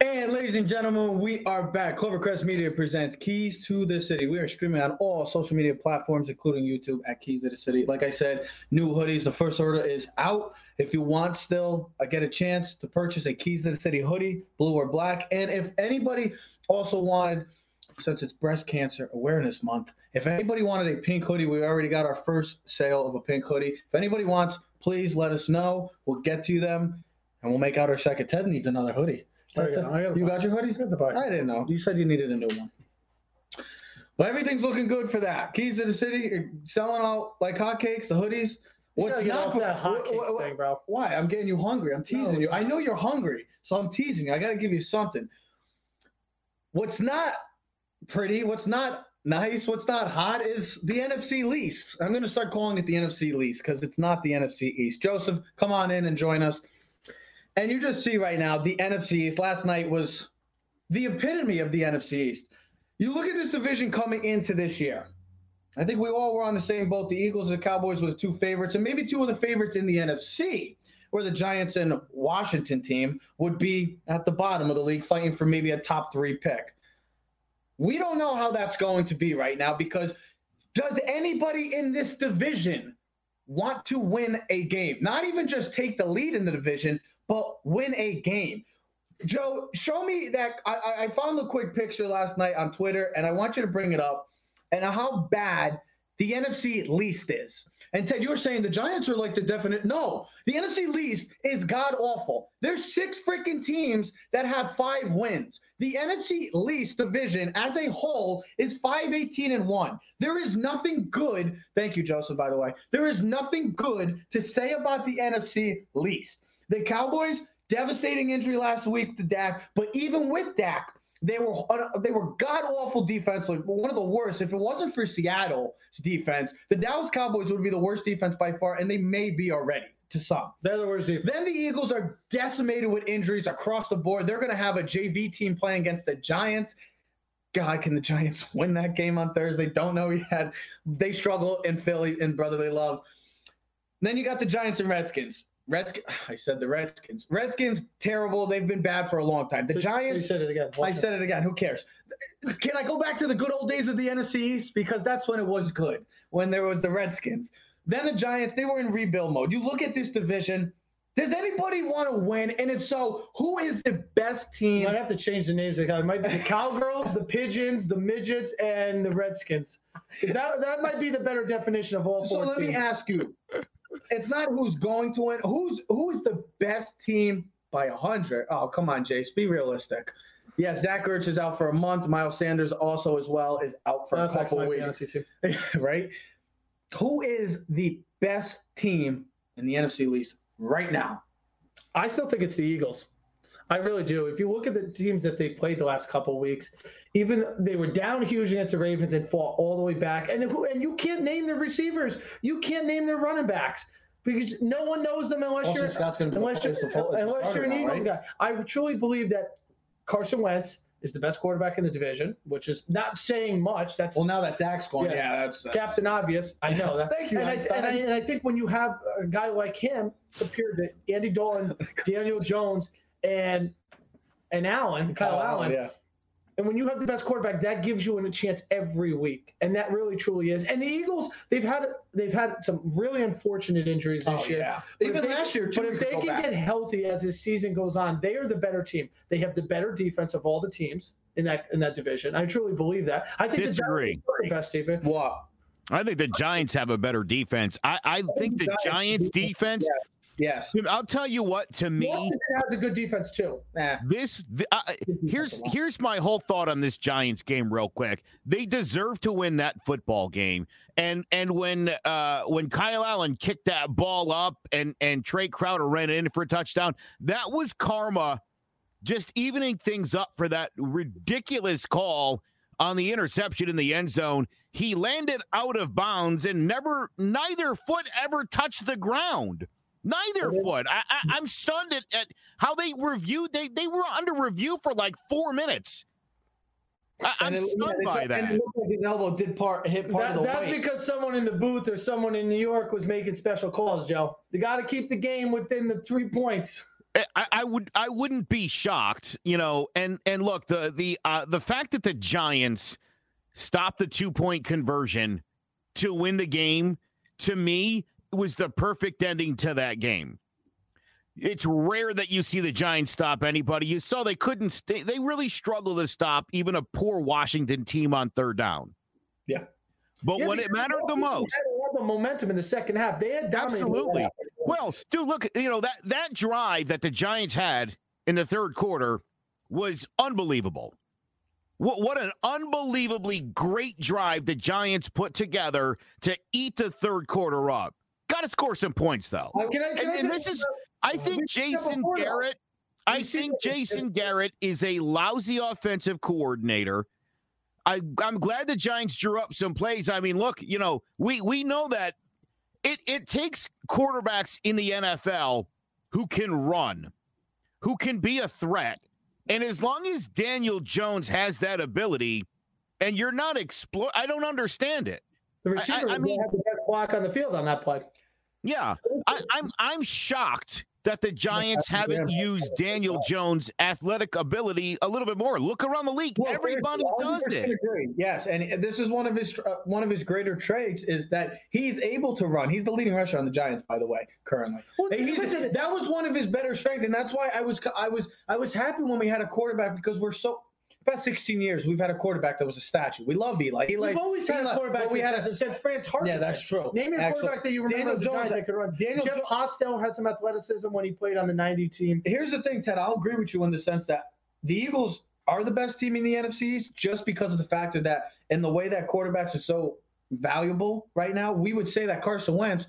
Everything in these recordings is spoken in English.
And ladies and gentlemen, we are back. Clovercrest Media presents Keys to the City. We are streaming on all social media platforms, including YouTube at Keys to the City. Like I said, new hoodies. The first order is out. If you want still uh, get a chance to purchase a Keys to the City hoodie, blue or black. And if anybody also wanted, since it's Breast Cancer Awareness Month, if anybody wanted a pink hoodie, we already got our first sale of a pink hoodie. If anybody wants, please let us know. We'll get to them, and we'll make out our second. Ted needs another hoodie. That's I got- it. I got a you got your hoodie? got the buy. I didn't know. You said you needed a new one. But everything's looking good for that. Keys to the city are selling out like hotcakes. The hoodies. What's What's get not off for- that what- hotcakes what- what- thing, bro? Why? I'm getting you hungry. I'm teasing it's you. I know you're hungry, so I'm teasing you. I got to give you something. What's not pretty? What's not nice? What's not hot is the NFC least. I'm going to start calling it the NFC least because it's not the NFC East. Joseph, come on in and join us. And you just see right now the NFC East. Last night was the epitome of the NFC East. You look at this division coming into this year. I think we all were on the same boat. The Eagles and the Cowboys were the two favorites, and maybe two of the favorites in the NFC, where the Giants and Washington team would be at the bottom of the league fighting for maybe a top three pick. We don't know how that's going to be right now because does anybody in this division want to win a game? Not even just take the lead in the division, but win a game. Joe, show me that. I, I- found a quick picture last night on Twitter, and I want you to bring it up and how bad the NFC least is. And Ted, you were saying the Giants are like the definite. No, the NFC least is god awful. There's six freaking teams that have five wins. The NFC least division as a whole is 518 and 1. There is nothing good. Thank you, Joseph, by the way. There is nothing good to say about the NFC least. The Cowboys, devastating injury last week to Dak, but even with Dak, they were uh, they were god awful defensively, one of the worst. If it wasn't for Seattle's defense, the Dallas Cowboys would be the worst defense by far, and they may be already to some. They're the worst defense. Then the Eagles are decimated with injuries across the board. They're going to have a JV team playing against the Giants. God, can the Giants win that game on Thursday? Don't know yet. They struggle in Philly in brotherly love. Then you got the Giants and Redskins. Redskins, I said the Redskins. Redskins terrible. They've been bad for a long time. The So- Giants. You said it again. I said it again. Who cares? Can I go back to the good old days of the NFC East? Because that's when it was good, when there was the Redskins. Then the Giants, they were in rebuild mode. You look at this division. Does anybody want to win? And if so, who is the best You team? might have to change the names. It might be the Cowgirls, the Pigeons, the Midgets, and the Redskins. That, that might be the better definition of all So four let me ask you. It's not who's going to win. Who's who's the best team by a hundred? Oh, come on, Jace. Be realistic. Yes, Zach Ertz is out for a month. Miles Sanders also as well is out for a That affects couple weeks. too. right? Who is the best team in the NFC least right now? I still think it's the Eagles. I really do. If you look at the teams that they played the last couple of weeks, even they were down huge against the Ravens and fought all the way back. And who- and you can't name their receivers. You can't name their running backs because no one knows them unless Austin you're Scott's gonna unless you're, the full- unless you're an now, Eagles right? guy. I truly believe that Carson Wentz is the best quarterback in the division, which is not saying much. That's Well, now that Dak's gone, Yeah. yeah, that's, that's Captain Obvious. I know that. Thank you, And I, and, I, and I think when you have a guy like him compared to Andy Dalton, Daniel Jones, and and Allen, Kyle, Allen, yeah. and when you have the best quarterback, that gives you a chance every week, and that really truly is. And the Eagles, they've had they've had some really unfortunate injuries this Oh, year. yeah. Even they- last year, too. But if they can back. get healthy as this season goes on, they are the better team. They have the better defense of all the teams in that in that division. I truly believe that. I think Disagree. the Giants are the best defense. what? I think the Giants have a better defense. I, I think the Giants defense. Yes. I'll tell you what. To me, Washington has a good defense too. Nah. this th- uh, here's here's my whole thought on this Giants game, real quick. They deserve to win that football game, and and when uh when Kyle Allen kicked that ball up and and Trey Crowder ran in for a touchdown, that was karma, just evening things up for that ridiculous call on the interception in the end zone. He landed out of bounds and never, neither foot ever touched the ground. Neither foot. I, I, am stunned at, at how they reviewed. They they were under review for like four minutes. I, am it, stunned yeah, by and that. it looked like his elbow did part hit part That- of the that's weight. because someone in the booth or someone in New York was making special calls, Joe. You got to keep the game within the three points. I, I would I wouldn't be shocked, you know. And and look, the the uh, the fact that the Giants stopped the two point conversion to win the game to me was the perfect ending to that game. It's rare that you see the Giants stop anybody. You saw they couldn't. St- they really struggled to stop even a poor Washington team on third down. Yeah. But Yeah, when it mattered the most, had a lot of momentum in the second half. They had dominated. Absolutely. that. Well, dude, look, you know that that drive that the Giants had in the third quarter was unbelievable. What what an unbelievably great drive the Giants put together to eat the third quarter up. Got to score some points though. Uh, can I, can And, I and this is, I think We've seen that Jason. Garrett. I think. Jason Garrett is a lousy offensive coordinator. I, I'm glad the Giants drew up some plays. I mean, look, you know, we we know that it it takes quarterbacks in the NFL who can run, who can be a threat, and as long as Daniel Jones has that ability, and you're not exploit, I don't understand it. the I- receiver I I, mean- had the best block on the field on that play. Yeah, I, I'm I'm shocked that the Giants haven't used Daniel Jones' athletic ability a little bit more. Look around the league; Well, everybody does it. Agree. Yes, and this is one of his uh, one of his greater traits is that he's able to run. He's the leading rusher on the Giants, by the way, currently. Well, listen, that was one of his better strengths, and that's why I was I was I was happy when we had a quarterback because we're so. Past 16 years, we've had a quarterback that was a statue. We love Eli. Eli We've always had a quarterback. but we had a since, Fran Tarkenton. Yeah, that's true. Name your Actually, quarterback that you remember Daniel Jones- that could run. Daniel Jeff Jo- Hostetler had some athleticism when he played on the 90 team. here's the thing, Ted. I'll agree with you in the sense that the Eagles are the best team in the NFC East just because of the factor that in the way that quarterbacks are so valuable right now, we would say that Carson Wentz,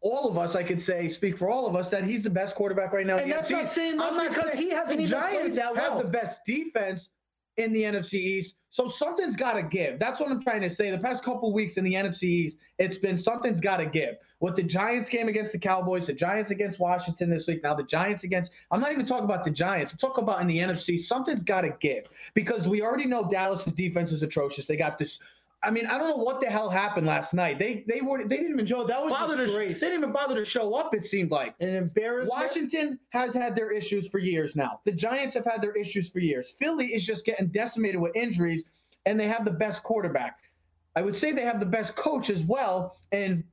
all of us, I could say, speak for all of us, that he's the best quarterback right now. in And that's NFC not saying much I'm not because he hasn't even played that have the best defense in the NFC East. So something's got to give. That's what I'm trying to say. The past couple weeks in the NFC East, it's been something's got to give. With the Giants game against the Cowboys, the Giants against Washington this week, now the Giants against. I'm not even talking about the Giants. I'm talking about in the NFC. Something's got to give because we already know Dallas's defense is atrocious. They got this. I mean, I don't know what the hell happened last night. They they were they didn't even Joe, that was bother to disgrace. they didn't even bother to show up. It seemed like. An embarrassment. Washington has had their issues for years now. The Giants have had their issues for years. Philly is just getting decimated with injuries, and they have the best quarterback. I would say they have the best coach as well, and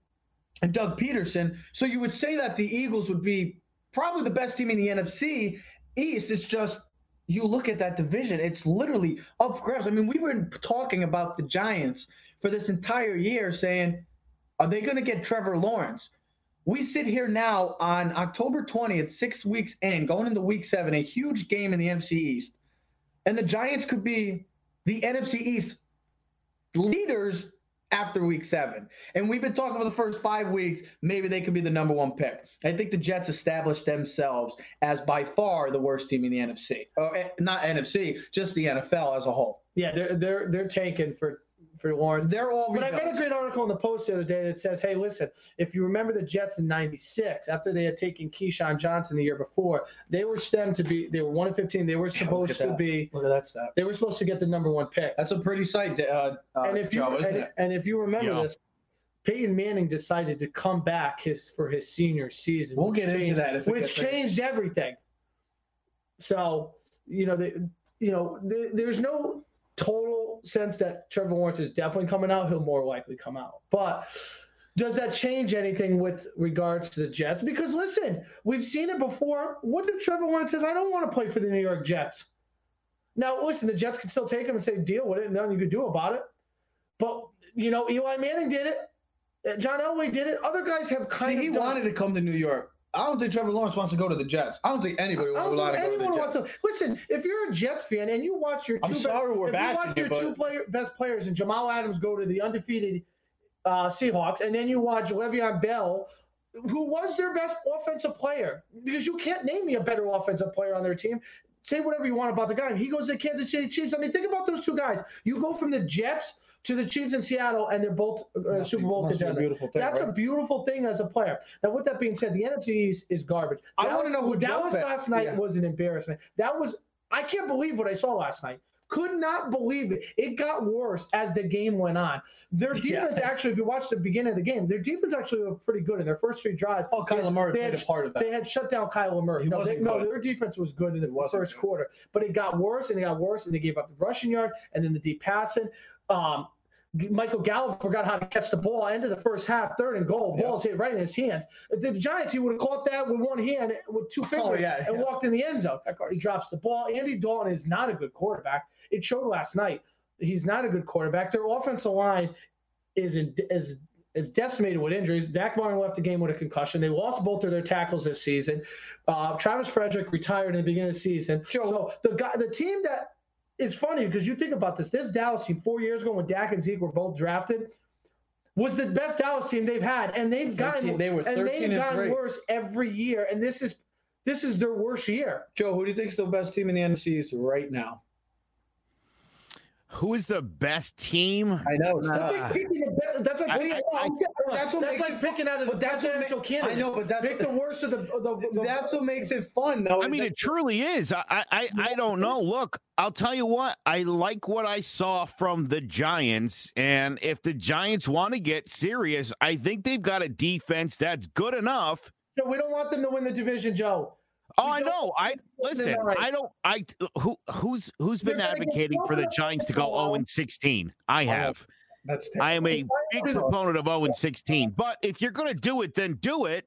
and Doug Pederson. So you would say that the Eagles would be probably the best team in the NFC East. It's just you look at that division; it's literally up grabs. I mean, we were talking about the Giants for this entire year, saying, "Are they going to get Trevor Lawrence?" We sit here now on October 20th, six weeks in, going into week seven, a huge game in the NFC East. And the Giants could be the NFC East leaders after week seven. And we've been talking for the first five weeks, maybe they could be the number one pick. I think the Jets established themselves as by far the worst team in the NFC. Or eh, not NFC, just the NFL as a whole. Yeah, they're they're they're tanking for for Lawrence. They're all But I read a great article in the Post the other day that says, "Hey, listen, if you remember the Jets in '96, after they had taken Keyshawn Johnson the year before, they were stemmed to be they were one of 15. They were supposed at to be Look at that stat. they were supposed to get the number one pick. That's a pretty sight, uh, uh, and if you isn't and, and if you remember Yeah. this, Peyton Manning decided to come back his for his senior season. We'll get into that if which changed everything. So you know, you know, the, there's no total sense that Trevor Lawrence is definitely coming out. He'll more likely come out, but. Does that change anything with regards to the Jets? Because listen, we've seen it before. What if Trevor Lawrence says, "I don't want to play for the New York Jets"? Now, listen, the Jets can still take him and say, "Deal with it," and nothing you could do about it. But you know, Eli Manning did it. John Elway did it. Other guys have See, kind he of. done- wanted to come to New York. I don't think Trevor Lawrence wants to go to the Jets. I don't think anybody I don't think to go to the anyone Jets. wants to listen. If you're a Jets fan and you watch your 2 I'm best, sorry we're if you watch your but- two player, best players and Jamal Adams go to the undefeated uh, Seahawks, and then you watch Le'Veon Bell, who was their best offensive player, because you can't name me a better offensive player on their team. Say whatever you want about the guy. He goes to Kansas City Chiefs. I mean, think about those two guys. You go from the Jets to the Chiefs in Seattle, and they're both uh, Super Bowl Must be a contenders. beautiful thing, That's right? a beautiful thing as a player. Now, with that being said, the NFC East is garbage. I wanna know who Dallas last night Yeah. was an embarrassment. That was I can't believe what I saw last night. Could not believe it. It got worse as the game went on. Their Yeah. defense actually, if you watch the beginning of the game, their defense actually was pretty good in their first three drives. Oh, Kyler they, Murray they had, a part of that. They had shut down Kyler Murray. No, they, no, their defense was good in the first good. quarter, but it got worse and it got worse, and they gave up the rushing yard and then the deep passing. Um, Michael Gallup forgot how to catch the ball. End of the first half, third and goal. Yeah. Ball's hit right in his hands. The Giants, he would have caught that with one hand with two fingers Oh, yeah, and yeah. walked in the end zone. He drops the ball. Andy Dalton is not a good quarterback. It showed last night. He's not a good quarterback. Their offensive line is in, is is decimated with injuries. Zach Martin left the game with a concussion. They lost both of their tackles this season. Uh, Travis Frederick retired in the beginning of the season. So the guy, the team that it's funny because you think about this. This Dallas team four years ago when Dak and Zeke were both drafted was the best Dallas team they've had, and they've gotten 13 they were and they've and gotten three. worse every year. And this is this is their worst year. Joe, who do you think is the best team in the NFC East right now? Who is the best team? I know. It's That's like picking a be- that's like I- picking, I- I- that's what that's makes like picking out of the but that's what presidential ma- candidate. I know, but that's pick the worst of the. the, the That's what makes it fun, though. I mean, it truly is. I, I, I- I don't know. Look, I'll tell you what. I like what I saw from the Giants, and if the Giants want to get serious, I think they've got a defense that's good enough. so we don't want them to win the division, Joe. Oh, We I know. I listen. all right. I don't. I who who's who's been They're gonna get advocating for the Giants to go out. Oh zero and sixteen? I have. That's I am a big proponent of 0 and 16. But if you're going to do it, then do it,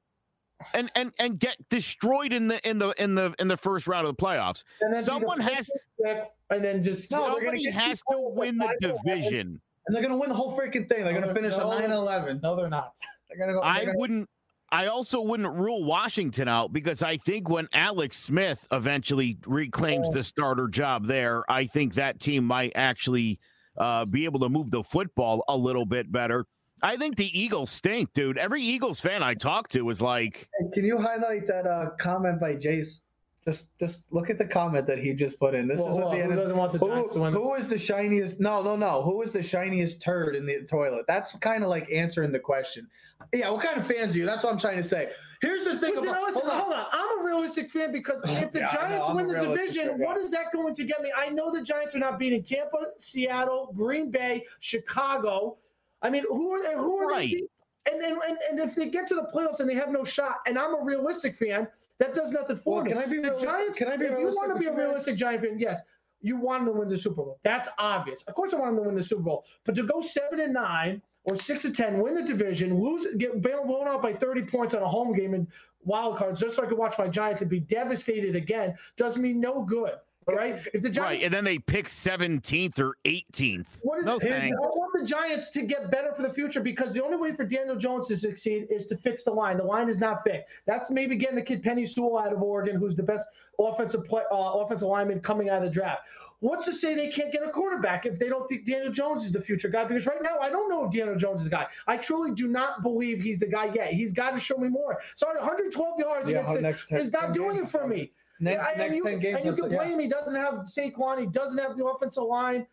and and and get destroyed in the in the in the in the first round of the playoffs. And then the Someone has pick, and then just No, gonna somebody has to win the by five goals. division. and they're gonna win the whole freaking thing. They're gonna finish no, on 9-11. no, they're not. They're gonna go. I they're gonna- wouldn't. I also wouldn't rule Washington out because I think when Alex Smith eventually reclaims Oh. the starter job there, I think that team might actually uh, be able to move the football a little bit better. I think the Eagles stink, dude. Every Eagles fan I talk to is like, Can you highlight that uh, comment by Jace? Just, just look at the comment that he just put in. This Well, is what well, the who end. doesn't want the Giants to Who, win? who is the shiniest? No, no, no. Who is the shiniest turd in the toilet? That's kind of like answering the question. Yeah, what kind of fans are you? That's what I'm trying to say. Here's the thing Listen, about. listen, hold on. hold on. I'm a realistic fan because if the Yeah, I know. Giants win the division, fan, yeah. what is that going to get me? I know the Giants are not beating Tampa, Seattle, Green Bay, Chicago. I mean, who are they? Who are Right. they? And, and and and if they get to the playoffs and they have no shot, and I'm a realistic fan, that does nothing for Well, me. can I be the realistic- Giants? can I be if you want to be a realistic Giant fan, yes, you want them to win the Super Bowl. That's obvious. Of course, I want them to win the Super Bowl. But to go seven and nine or six and ten, win the division, lose, get blown out by 30 points on a home game and wild cards, just so I can watch my Giants and be devastated again, does me no good. All right. If the right, and then they pick 17th or 18th. what is no it? thanks. I want the Giants to get better for the future because the only way for Daniel Jones to succeed is to fix the line. The line is not fixed. That's maybe getting the kid Penei Sewell out of Oregon, who's the best offensive play, uh, offensive lineman coming out of the draft. What's to say they can't get a quarterback if they don't think Daniel Jones is the future guy? Because right now, I don't know if Daniel Jones is the guy. I truly do not believe he's the guy yet. He's got to show me more. Sorry, 112 yards Yeah, against the, 10 is not doing it for me. Next, I- next you, ten games. and you can yeah. blame he doesn't have Saquon. He doesn't have the offensive line.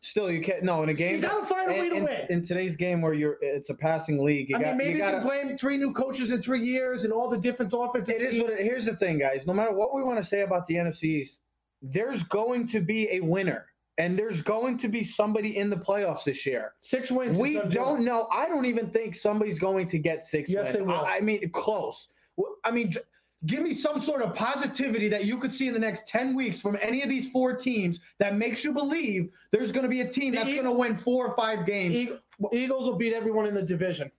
Still, you can't. No, in a game. You got to find a way to in, win. in today's game where you're, it's a passing league. You I got, mean, maybe you gotta, can blame three new coaches in three years and all the different offenses. It is what it, here's the thing, guys. No matter what we want to say about the NFC East, there's going to be a winner, and there's going to be somebody in the playoffs this year. Six wins. We do don't know. I don't even think somebody's going to get six. Yes, wins. they will. I, I mean, close. I mean, give me some sort of positivity that you could see in the next ten weeks from any of these four teams that makes you believe there's going to be a team The that's E- going to win four or five games. Eag- Eagles will beat everyone in the division.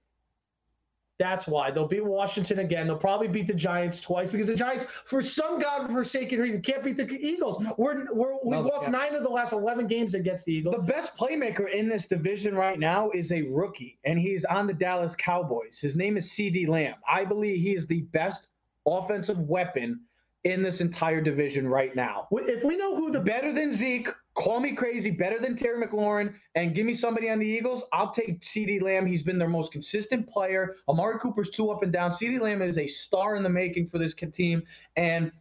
That's why they'll beat Washington again. They'll probably beat the Giants twice because the Giants, for some godforsaken reason, can't beat the Eagles. We're, we're we've No, lost nine of the last eleven games against the Eagles. The best playmaker in this division right now is a rookie, and he's on the Dallas Cowboys. His name is CeeDee Lamb. I believe he is the best offensive weapon in this entire division right now. If we know who the Better than Zeke, call me crazy, better than Terry McLaurin, and give me somebody on the Eagles, I'll take CeeDee Lamb. He's been their most consistent player. Amari Cooper's two up and down. CeeDee Lamb is a star in the making for this team, and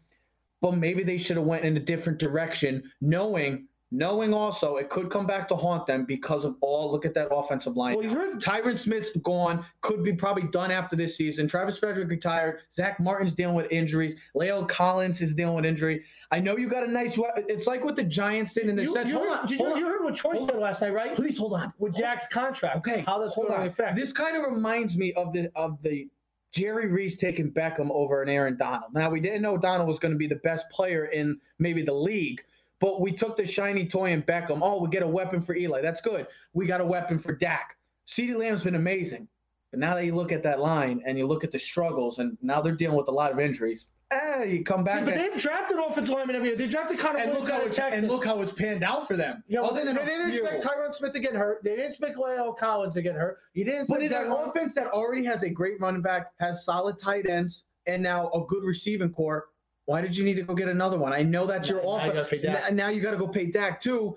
but maybe they should have went in a different direction, knowing knowing also it could come back to haunt them because of all look at that offensive line. Well, you heard Tyron Smith's gone, could be probably done after this season. Travis Frederick retired. Zach Martin's dealing with injuries. La'el Collins is dealing with injury. I know you got a nice. It's like what the Giants did in the you, set. you Hold heard, on, did you, on. you heard what Troy said last night, right? Please hold on. With Jack's contract. Okay, How that's hold going to affect. This kind of reminds me of the of the Jerry Reese taking Beckham over an Aaron Donald. Now we didn't know Donald was going to be the best player in maybe the league, but we took the shiny toy in Beckham. Oh, we get a weapon for Eli. That's good. We got a weapon for Dak. CeeDee Lamb's been amazing. But now that you look at that line and you look at the struggles, and now they're dealing with a lot of injuries. Eh, you come Yeah, back but and, they've drafted offensive linemen every year. They drafted Connor and Williams look how it's Texas. and look how it's panned out for them. Yeah, well, they, they didn't few. expect Tyron Smith to get hurt. They didn't expect La'el Collins to get hurt. You didn't But in an offense that already has a great running back, has solid tight ends, and now a good receiving core, why did you need to go get another one? I know that's your Now- now you offense. gotta pay Dak. And now you got to go pay Dak too.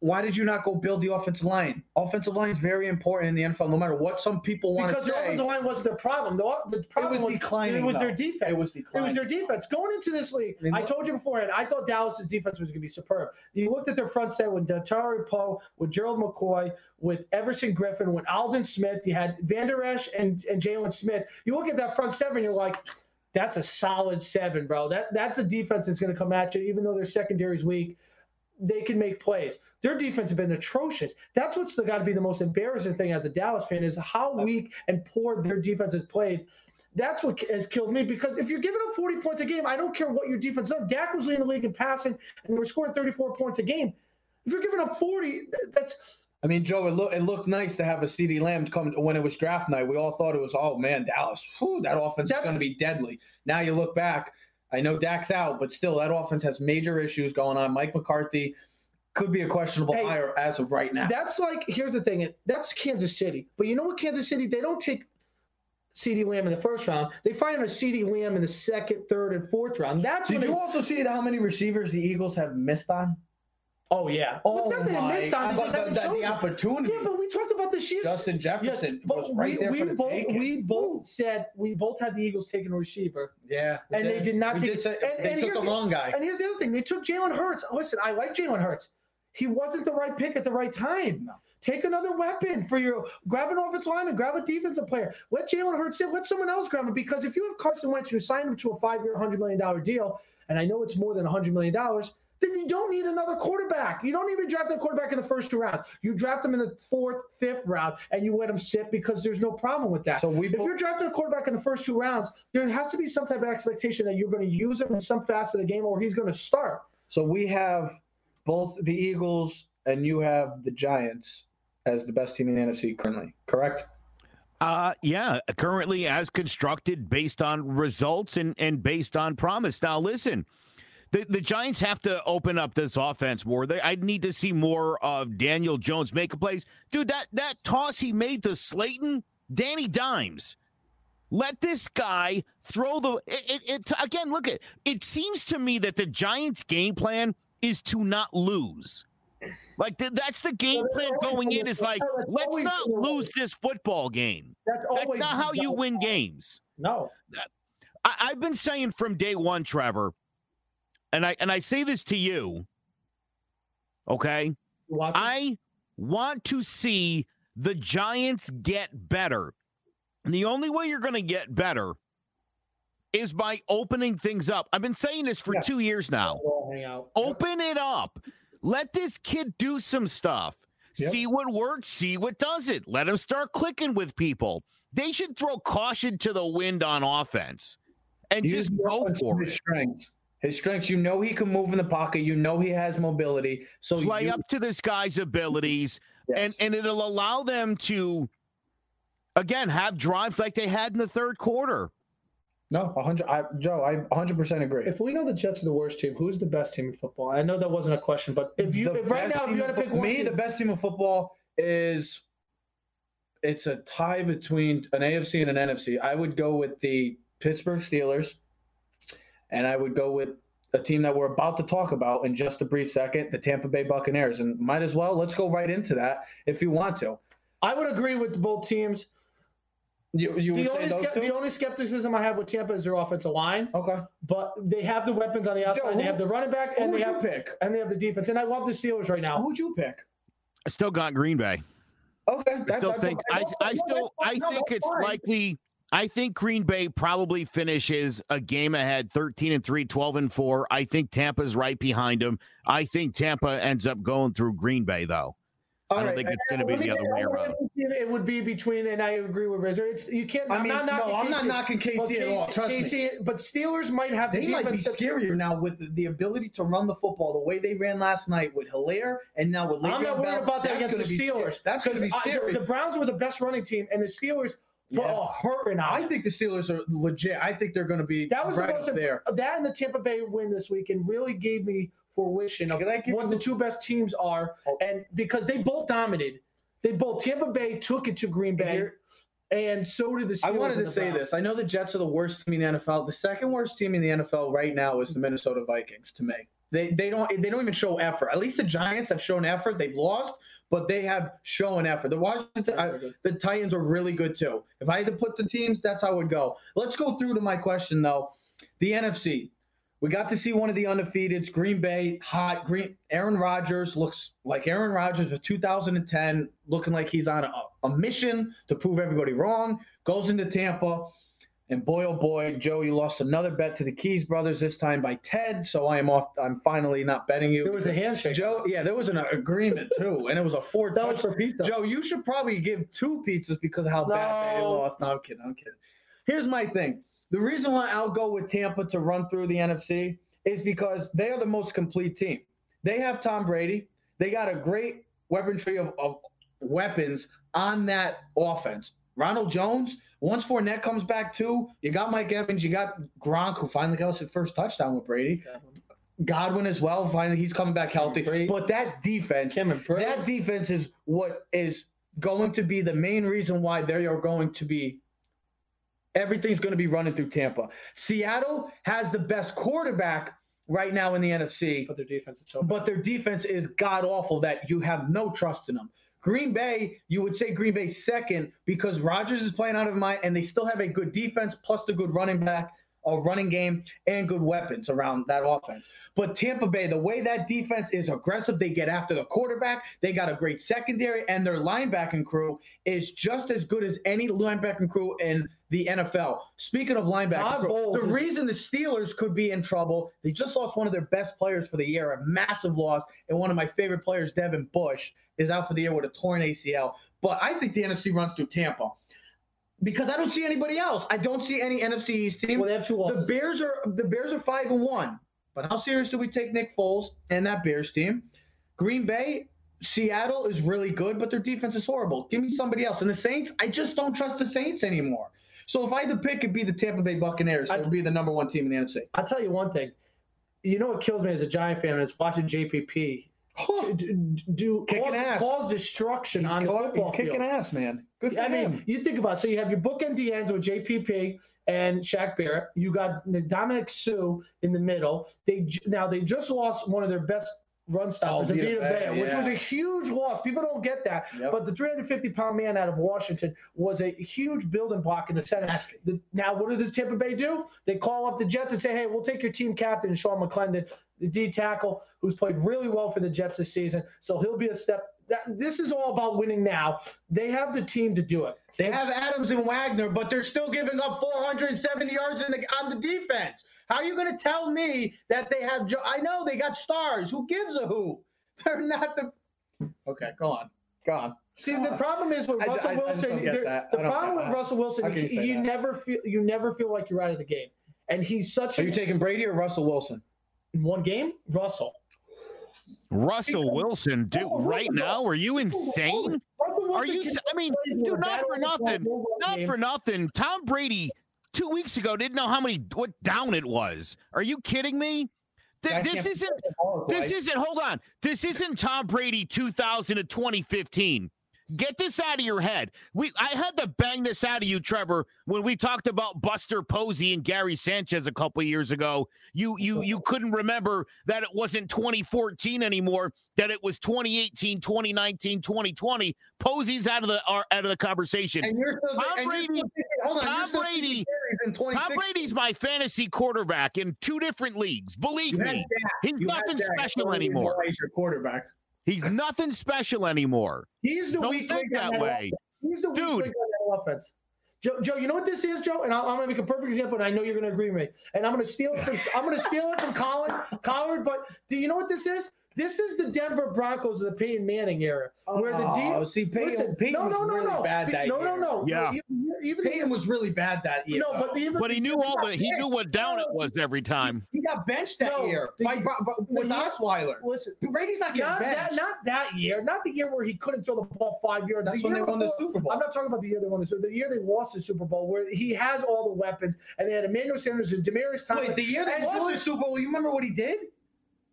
Why did you not go build the offensive line? Offensive line is very important in the NFL, no matter what some people want because to the say. offensive line wasn't their problem. The, the problem was declining, It was though. their defense. It was declining. It was their defense. Going into this league, I mean, I told you beforehand, I thought Dallas's defense was going to be superb. You looked at their front set with Dontari Poe, with Gerald McCoy, with Everson Griffen, with Aldon Smith. You had Van Der Esch and, and Jaylon Smith. You look at that front seven, you're like, that's a solid seven, bro. That That's a defense that's going to come at you, even though their secondary's weak. They can make plays. Their defense has been atrocious. That's what's got to be the most embarrassing thing as a Dallas fan is how weak and poor their defense has played. That's what has killed me because if you're giving up 40 points a game, I don't care what your defense does. Dak was leading the league in passing, and were scoring 34 points a game. If you're giving up 40, that's I mean, Joe, it, look, it looked nice to have a CeeDee Lamb come when it was draft night. We all thought it was, oh man, Dallas, whew, that offense is going to be deadly. Now you look back, I know Dak's out, but still, that offense has major issues going on. Mike McCarthy could be a questionable Hey, hire as of right now. that's like here's the thing. That's Kansas City, but you know what? Kansas City they don't take CeeDee Lamb in the first round. They find a CeeDee Lamb in the second, third, and fourth round. That's Did when you also see how many receivers the Eagles have missed on? Oh yeah. Oh But that they my! missed on, they But just the, haven't the, the opportunity. Yeah, but we talked about the year. Justin Jefferson but was right we, there we for the both taking. we both said we both had the Eagles taking a receiver, yeah, we and they did not We take. did say, and, they and took the wrong guy. And here's the other thing: they took Jalen Hurts. Listen, I like Jalen Hurts. He wasn't the right pick at the right time. No. Take another weapon for your grab an offensive lineman, grab a defensive player. Let Jalen Hurts sit. Let someone else grab him because if you have Carson Wentz, you sign him to a five-year, hundred million dollar deal, and I know it's more than hundred million dollars. Then you don't need another quarterback. You don't even draft a quarterback in the first two rounds. You draft them in the fourth, fifth round, and you let them sit because there's no problem with that. So we If you're drafting a quarterback in the first two rounds, there has to be some type of expectation that you're going to use him in some facet of the game or he's going to start. So we have both the Eagles and you have the Giants as the best team in the NFC currently, correct? Uh, yeah, currently as constructed based on results and, and based on promise. Now, listen, the, the Giants have to open up this offense more. They, I need to see more of Daniel Jones make plays. Dude, that, that toss he made to Slayton, Danny Dimes. Let this guy throw the. It, it, it, again, look at it. seems to me that the Giants' game plan is to not lose. Like th- that's the game plan going in. Is like let's not lose this football game. That's That's not how you win games. No. I, I've been saying from day one, Trevor, and I and I say this to you. Okay, Watson. I want to see the Giants get better, and the only way you're going to get better is by opening things up. I've been saying this for Yeah. two years now. We'll. Open it up. Let this kid do some stuff. Yep. See what works, see what doesn't. Let him start clicking with people. They should throw caution to the wind on offense and Use just go for it. strengths. His strengths, you know, he can move in the pocket. You know, he has mobility. So Play you, up to this guy's abilities, and yes. and it'll allow them to, again, have drives like they had in the third quarter. no, hundred. I, Joe, I hundred percent agree. If we know the Jets are the worst team, who's the best team in football? I know that wasn't a question, but if you if right now if you had to pick fo- one me, team, the best team in football is it's a tie between an AFC and an NFC. I would go with the Pittsburgh Steelers, and I would go with a team that we're about to talk about in just a brief second, the Tampa Bay Buccaneers. And might as well let's go right into that if you want to. I would agree with both teams. You, you The only, those ske- two? the only skepticism I have with Tampa is their offensive line, Okay. but they have the weapons on the outside. who- they have the running back, and they have pick? and they have the defense. And I love the Steelers right now. Who'd you pick? I still got Green Bay. Okay. I still think I, I still I think it's likely I think Green Bay probably finishes a game ahead 13 and 3 12 and 4 I think Tampa's right behind them I think Tampa ends up going through Green Bay though I don't think it's going to be the other get- way around It would be between, and I agree with Rizzer. It's you can't. I I'm mean, not knocking no, I'm not knocking but KC at all. Trust me. But Steelers might have the They might be scarier now with the, the ability to run the football the way they ran last night with Hilaire and now with I'm Le'Veon not worried about that That's against the Steelers. scary. That's going to be 'Cause I- the Browns were the best running team, and the Steelers Yeah. a hurting out. I think the Steelers are legit. I think they're going to be that was right the most there. that and the Tampa Bay win this week, and really gave me fruition of Can I give what the two best teams are, Oh. and because they both dominated, they both Tampa Bay took it to Green Bay, and so did the Steelers. I wanted to say Browns. this. I know the Jets are the worst team in the NFL. The second worst team in the NFL right now is the Minnesota Vikings to me. They they don't they don't even show effort. At least the Giants have shown effort. They've lost, but they have shown effort. The Washington I, the Titans are really good too. If I had to put the teams, that's how I would go. Let's go through to my question though. The NFC. We got to see one of the undefeateds, Green Bay, hot. Green Aaron Rodgers looks like Aaron Rodgers of 2010, looking like he's on a, a mission to prove everybody wrong. Goes into Tampa, and boy oh boy, Joe, you lost another bet to the Keys brothers this time by Ted. So I am off. I'm finally not betting you. There was a handshake. Joe, yeah, there was an agreement too, and it was a four. that was for pizza. Joe, you should probably give two pizzas because of how bad they lost. No, I'm kidding. I'm kidding. Here's my thing. The reason why I'll go with Tampa to run through the NFC is because they are the most complete team. They have Tom Brady. They got a great weaponry of, of weapons on that offense. Ronald Jones, once Fournette comes back too, you got Mike Evans, you got Gronk, who finally got his first touchdown with Brady. Godwin as well. Finally, he's coming back healthy. But that defense, Kim and Purdy. that defense is what is going to be the main reason why they are going to be. Everything's going to be running through Tampa. Seattle has the best quarterback right now in the NFC, but their defense is so. but their defense is god awful that you have no trust in them. Green Bay, you would say Green Bay second because Rodgers is playing out of mind, and they still have a good defense plus the good running back, a running game, and good weapons around that offense. But Tampa Bay, the way that defense is aggressive, they get after the quarterback. They got a great secondary, and their linebacking crew is just as good as any linebacking crew in the NFL. Speaking of linebacking crew, the reason the Steelers could be in trouble, they just lost one of their best players for the year, a massive loss, and one of my favorite players, Devin Bush, is out for the year with a torn ACL. But I think the NFC runs through Tampa. Because I don't see anybody else. I don't see any NFC East team. well, they have two The. Bears are the Bears are five and one. But how serious do we take Nick Foles and that Bears team? Green Bay, Seattle is really good, but their defense is horrible. Give me somebody else. And the Saints, I just don't trust the Saints anymore. So if I had to pick, it'd be the Tampa Bay Buccaneers. It would be the number one team in the NFC. I'll tell you one thing. You know what kills me as a Giant fan is watching JPP Huh. do, do Kicking cause, ass. cause destruction He's, on the caught- football he's kicking field. ass, man. Good for I mean, you think about it. So you have your bookend DNs with JPP and Shaq Barrett. You got Dominic Sue in the middle. They now they just lost one of their best run stoppers, Oh, Vita Vita Vea, which was a huge loss. People don't get that. Yep. But the 350 pound man out of Washington was a huge building block in the center. The, now, what did the Tampa Bay do? They call up the Jets and say, "Hey, we'll take your team captain, Sean McClendon, the D tackle, who's played really well for the Jets this season. So he'll be a step." That, this is all about winning now. They have the team to do it. They have Adams and Wagner, but they're still giving up 470 yards in the, on the defense. How are you going to tell me that they have? Jo- I know they got stars. Who gives a who? They're not the. Okay, go on. Go on. See, the problem is with Russell I- I Wilson. don't get there- that. The problem with. Russell Wilson, How you you never feel you never feel like you're out of the game, and he's such Are a you taking Brady or Russell Wilson? In one game. Russell. Russell Wilson dude Oh, right now are you insane are you I mean dude not for nothing not for nothing Tom Brady 2 weeks ago didn't know how many what down it was are you kidding me Th- this isn't This isn't, hold on. This isn't Tom Brady 2000 to 2015. Get this out of your head. We I had to bang this out of you, Trevor, when we talked about Buster Posey and Gary Sanchez a couple years ago. You you you couldn't remember that it wasn't 2014 anymore, that it was 2018, 2019, 2020. Posey's out of the are out of the conversation. And you're still, Tom and Brady- thinking on. Tom Brady- thinking Jerry's in Tom Brady's my fantasy quarterback in two different leagues. Believe You me, he's You nothing special Don't even know anymore. He's your quarterback. He's nothing special anymore. He's the Don't weak think link that that way. He's the weak link on that offense. Joe, Joe, you know what this is, Joe? And I'm, I'm going to make a perfect example, and I know you're going to agree with me. And I'm going to steal it from I'm going to steal it from Colin, Cowherd. But do you know what this is? This is the Denver Broncos of the Peyton Manning era, where the Oh, deep. see, Peyton, Listen, Peyton no, no, was no, really no, bad that no, year. no, no. Yeah. Even, even Peyton was really bad that year. no, but even But he knew all the he knew what down it was every time. he got benched that No, year the- by, by, by- with year- Osweiler. Listen, Brady's not getting not that, not that year, not the year where he couldn't throw the ball five yards. That's the when they year won the Super Bowl. I'm not talking about the year they won the Super. Bowl. The year they lost the Super Bowl, where he has all the weapons, and they had Emmanuel Sanders and Demaryius Thomas. Wait, the year they and lost the Super Bowl, you remember what he did?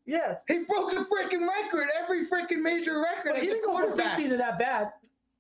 Yes, He broke the freaking record, every freaking major record but he didn't go quarterback. 15 to that bad.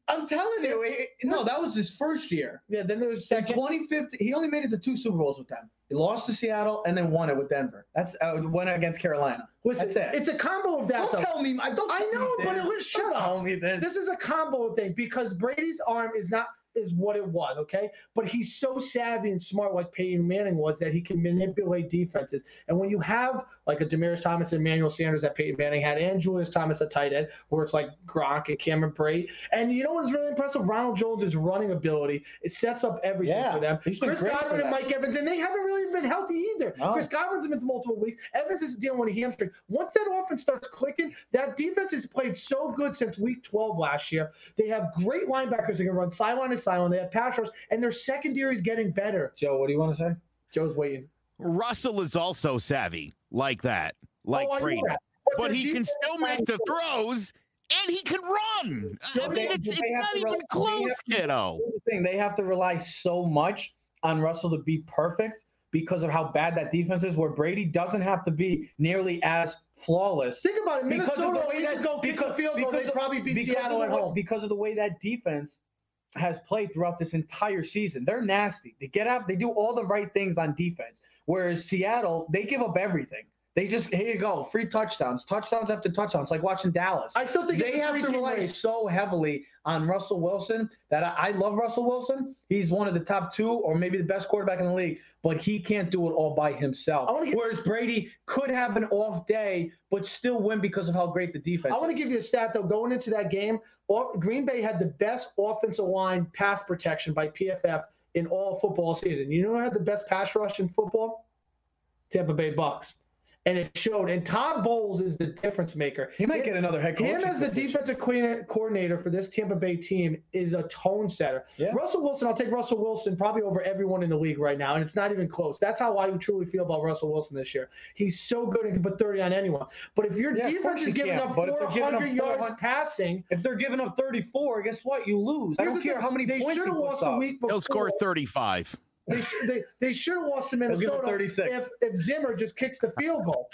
I'm telling you, it- no, that was his first year. Yeah, then there was In 2015, he only made it to two Super Bowls with them. He lost to Seattle and then won it with Denver. That's uh, won against Carolina. Listen, That's it. it's a combo of that. Don't though. tell me. I don't. I know, but it was- shut Don't up. Tell me this. This is a combo thing because Brady's arm is not is what it was, okay? But he's so savvy and smart, like Peyton Manning was, that he can manipulate defenses. And when you have like a Demaryius Thomas and Emmanuel Sanders that Peyton Manning had, and Julius Thomas at tight end, where it's like Gronk and Cameron Brate, and you know what's really impressive? Ronald Jones' running ability. It sets up everything Yeah, for them. Chris Godwin and. Mike Evans, and they haven't really been healthy either. No. Chris Godwin's been multiple weeks. Evans is dealing with a hamstring. Once that offense starts clicking, that defense has played so good since week 12 last year. They have great linebackers that can run sideline to sideline. They have pass rush, and their secondary is getting better. Joe, what do you want to say? Joe's waiting. Russell is also savvy like that, like oh, Brady. that. But their he can still make the throws and he can run. I No, mean, they- it's, they it's have not to even rely- close, to- kiddo. The thing: they have to rely so much on Russell to be perfect because of how bad that defense is. Where Brady doesn't have to be nearly as flawless. Think about it. Because of Minnesota, the way that- go kick the because- field goal. They because of- probably beat Seattle at home. because of the way that defense has played throughout this entire season. They're nasty. They get out. They do all the right things on defense. Whereas Seattle, they give up everything. They just here you go, free touchdowns, touchdowns after touchdowns, like watching Dallas. I still think they have to rely race. so heavily on Russell Wilson that I, I love Russell Wilson. He's one of the top two or maybe the best quarterback in the league, but he can't do it all by himself. Get- Whereas Brady could have an off day, but still win because of how great the defense. I want to give you a stat though. Going into that game, off- Green Bay had the best offensive line pass protection by PFF in all football season. You know who had the best pass rush in football? Tampa Bay Bucks. And it showed. And Todd Bowles is the difference maker. He might get another head coach. Him as the defensive co- coordinator for this Tampa Bay team is a tone setter. Yeah. Russell Wilson, I'll take Russell Wilson probably over everyone in the league right now, and it's not even close. That's how I truly feel about Russell Wilson this year. He's so good and can put 30 on anyone. But if your Yeah, defense is giving can, up but if they're giving up 400 yards passing, If they're giving up 34, guess what? You lose. I don't care thing, how many they points should he have puts lost a up. week before. He'll score 35. They, sh- they, they should have lost to Minnesota 36. if, if Zimmer just kicks the field goal.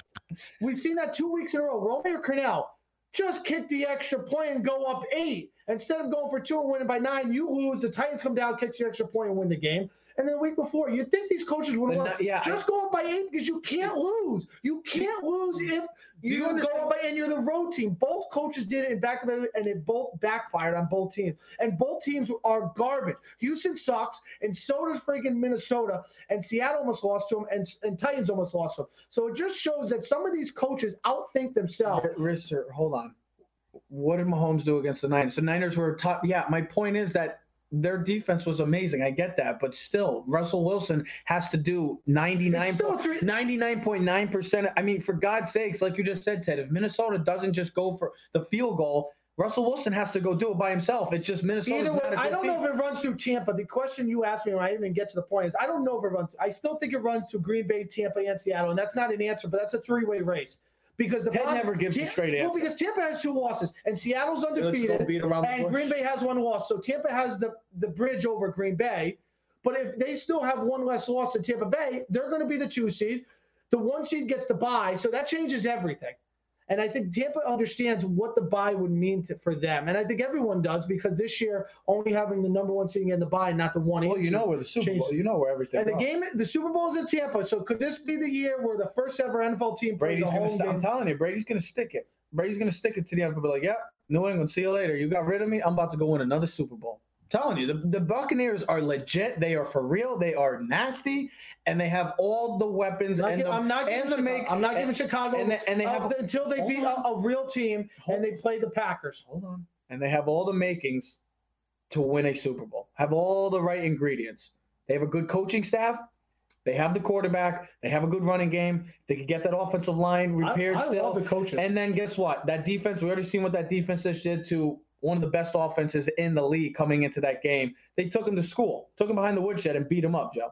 We've seen that two weeks in a row. Romeo Crennel just kick the extra point and go up eight. Instead of going for two and winning by nine, you lose. The Titans come down, kicks the extra point, and win the game. And then the week before, you'd think these coaches would have ni- yeah, just go up by eight because you can't lose. You can't lose if you you, go up by and you're the road team. Both coaches did it in back to and it both backfired on both teams. And both teams are garbage. Houston sucks, and so does freaking Minnesota. And Seattle almost lost to them, and, and Titans almost lost to them. So it just shows that some of these coaches outthink themselves. Rister, hold on. What did Mahomes do against the Niners? The Niners were top. Yeah, my point is that their defense was amazing. I get that, but still, Russell Wilson has to do 99, It's still a three- 99.9%. I mean, for God's sakes, like you just said, Ted, if Minnesota doesn't just go for the field goal, Russell Wilson has to go do it by himself. It's just Minnesota. Either way, I don't know if it runs through Tampa. The question you asked me when I didn't even get to the point is I don't know if it runs. I still think it runs through Green Bay, Tampa, and Seattle, and that's not an answer, but that's a three-way race. Because the Ted problem- never gives a Tam- straight Well, answer. because Tampa has two losses, and Seattle's undefeated, beat around the and. Green Bay has one loss. So Tampa has the the bridge over Green Bay. But if they still have one less loss than Tampa Bay, they're going to be the two seed. The one seed gets the bye, so that changes everything. And I think Tampa understands what the buy would mean to, for them, and I think everyone does because this year only having the number one seed in the bye, not the one. Well, you know where the Super. Bowl. You know where everything. And the goes. game, the Super Bowl is in Tampa, so could this be the year where the first ever NFL team plays Brady's a gonna. home St- I'm telling you, Brady's gonna stick it. Brady's gonna stick it to the end. Be like, yeah, New England, see you later. You got rid of me. I'm about to go win another Super Bowl. Telling you, the, the Buccaneers are legit. They are for real. They are nasty, and they have all the weapons. Not and the, I'm not giving Chicago, make. I'm not and- giving Chicago and they- and they uh, have- until they beat a, a real team and they play the Packers. Hold on. And they have all the makings to win a Super Bowl. Have all the right ingredients. They have a good coaching staff. They have the quarterback. They have a good running game. They can get that offensive line repaired I, I still. love the coaches. And then guess what? That defense, we already seen what that defense just did to one of the best offenses in the league coming into that game. They took him to school, took him behind the woodshed, and beat him up, Joe.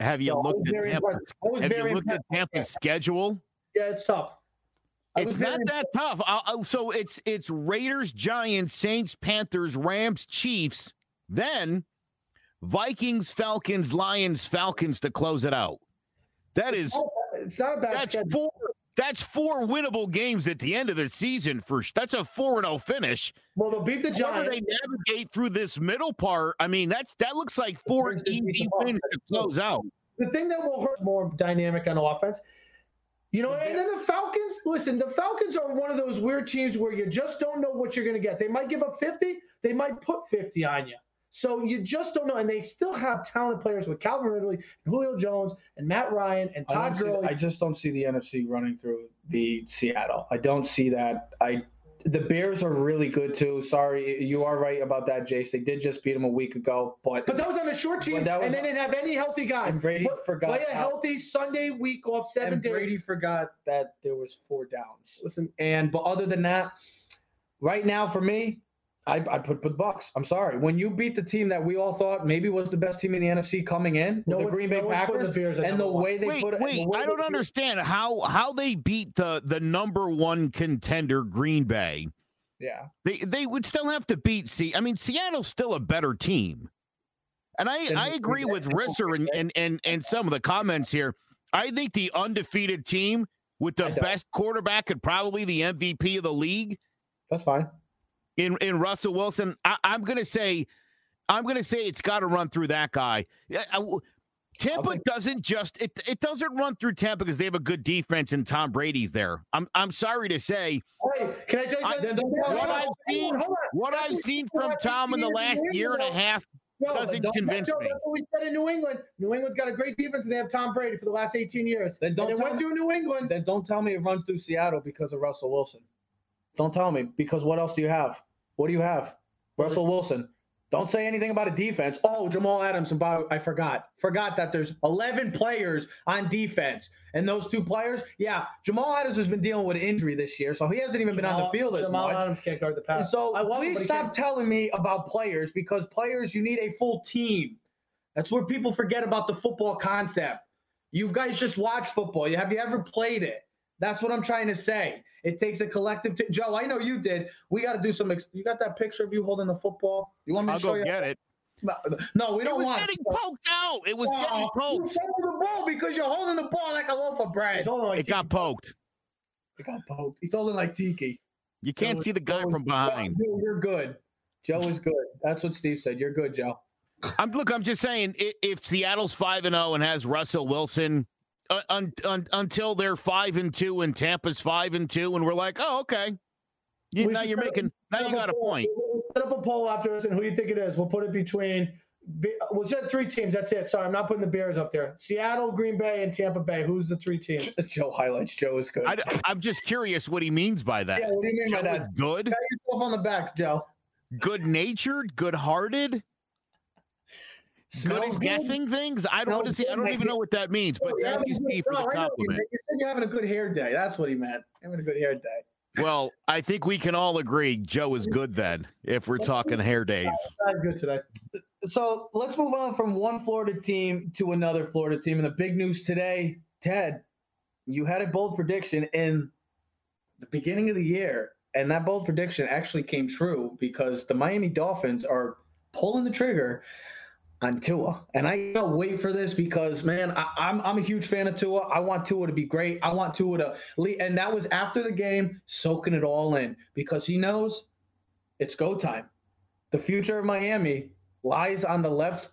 Have you So looked at Tampa's, impressed. I was have you looked at. Tampa's schedule? yeah, it's tough. It's not that tough. I'll, I'll- so it's it's Raiders, Giants, Saints, Panthers, Rams, Chiefs, then Vikings, Falcons, Lions, Falcons to close it out. That is It's not a bad that's schedule. four that's four winnable games at the end of the season for that's a 4 and 0 finish. Well, they'll beat the However Giants. they navigate through this middle part, I mean that's that looks like four easy wins to close out. The thing that will hurt more dynamic on offense. You know, and then the Falcons, listen, the Falcons are one of those weird teams where you just don't know what you're going to get. They might give up 50, they might put 50 on you. So you just don't know. And they still have talented players with Calvin Ridley, and Julio Jones, and Matt Ryan, and Todd Gurley. I just don't see the NFC running through the Seattle. I don't see that. I the Bears are really good too. Sorry, you are right about that, Jace. They did just beat them a week ago, but But that was on a short team, But was- and they didn't have any healthy guys. And Brady Put- forgot Play a healthy Sunday week off seven and days. Brady forgot that there was four downs. Listen, And but other than that, right now for me, I, I put the Bucs. I'm sorry. When you beat the team that we all thought maybe was the best team in the NFC coming in, no the Green Bay no Packers, the Bears and the way they wait, put it, wait, the I don't beat- understand how how they beat the the number one contender Green Bay. Yeah, They they would still have to beat Se I mean, Seattle's still a better team. And I, Then I agree who- with who- Risser and, and, and, and some of the comments here. I think the undefeated team with the best quarterback and probably the MVP of the league that's fine. In, in Russell Wilson, I, I'm gonna say I'm gonna say it's gotta run through that guy. Yeah, I w- Tampa think- doesn't just it, it doesn't run through Tampa because they have a good defense and Tom Brady's there. I'm I'm sorry to say Hey, can I tell you I- something? Then what I've seen what That's I've seen from Tom in the last New year and a half No, doesn't don't- convince that's, me. That's what we said in New England. New England's got a great defense, and they have Tom Brady for the last 18 years. Then don't and it went me- through New England. Then don't tell me it runs through Seattle because of Russell Wilson. Don't tell me because what else do you have? What do you have? Russell Wilson. Don't say anything about a defense. Oh, Jamal Adams and Bob, I forgot. Forgot that there's 11 players on defense. And those two players, yeah, Jamal Adams has been dealing with injury this year, so he hasn't even been on the field as Jamal much. Adams can't guard the pass. So I love him, please stop telling me about players because players, you need a full team. That's where people forget about the football concept. You guys just watch football. Have you ever played it? That's what I'm trying to say. It takes a collective. T- Joe, I know you did. We got to do some. Ex- you got that picture of you holding the football? You want me I'll to show go you? get it. No, No, we don't want. It was want. getting poked out. It was getting Oh, you poked. fumbled the ball because you're holding the ball like a loaf of bread. He's only like It got poked. He got poked. He's holding like Tiki. You can't Joe- see the guy from behind. Joe, You're good. Joe is good. That's what Steve said. You're good, Joe. I'm look. I'm just saying, if Seattle's five and zero and has Russell Wilson, uh, un, un, until they're five and two and Tampa's five and two, and we're like, oh, okay. You, We now you're set up- making. Now you got a poll. point. We'll Set up a poll after this, and who do you think it is? We'll put it between. We'll set three teams. That's it. Sorry, I'm not putting the Bears up there. Seattle, Green Bay, and Tampa Bay. Who's the three teams? Joe highlights. Joe is good. I, am just curious what he means by that. yeah, what do you mean by Joe is that? good, Pat yourself on the back, Joe. good natured, good hearted, good at guessing things. I don't want to see. I don't even know what that means. But thank you, Steve, for the I know what you compliment. You said you're having a good hair day. That's what he meant. Having a good hair day. Well, I think we can all agree Joe is good then, if we're talking hair days. Not good today. So let's move on from one Florida team to another Florida team. And the big news today, Ted, you had a bold prediction in the beginning of the year, and that bold prediction actually came true because the Miami Dolphins are pulling the trigger on Tua. And I can't wait for this because, man, I, I'm, I'm a huge fan of Tua. I want Tua to be great. I want Tua to lead. And that was after the game, soaking it all in because he knows it's go time. The future of Miami lies on the left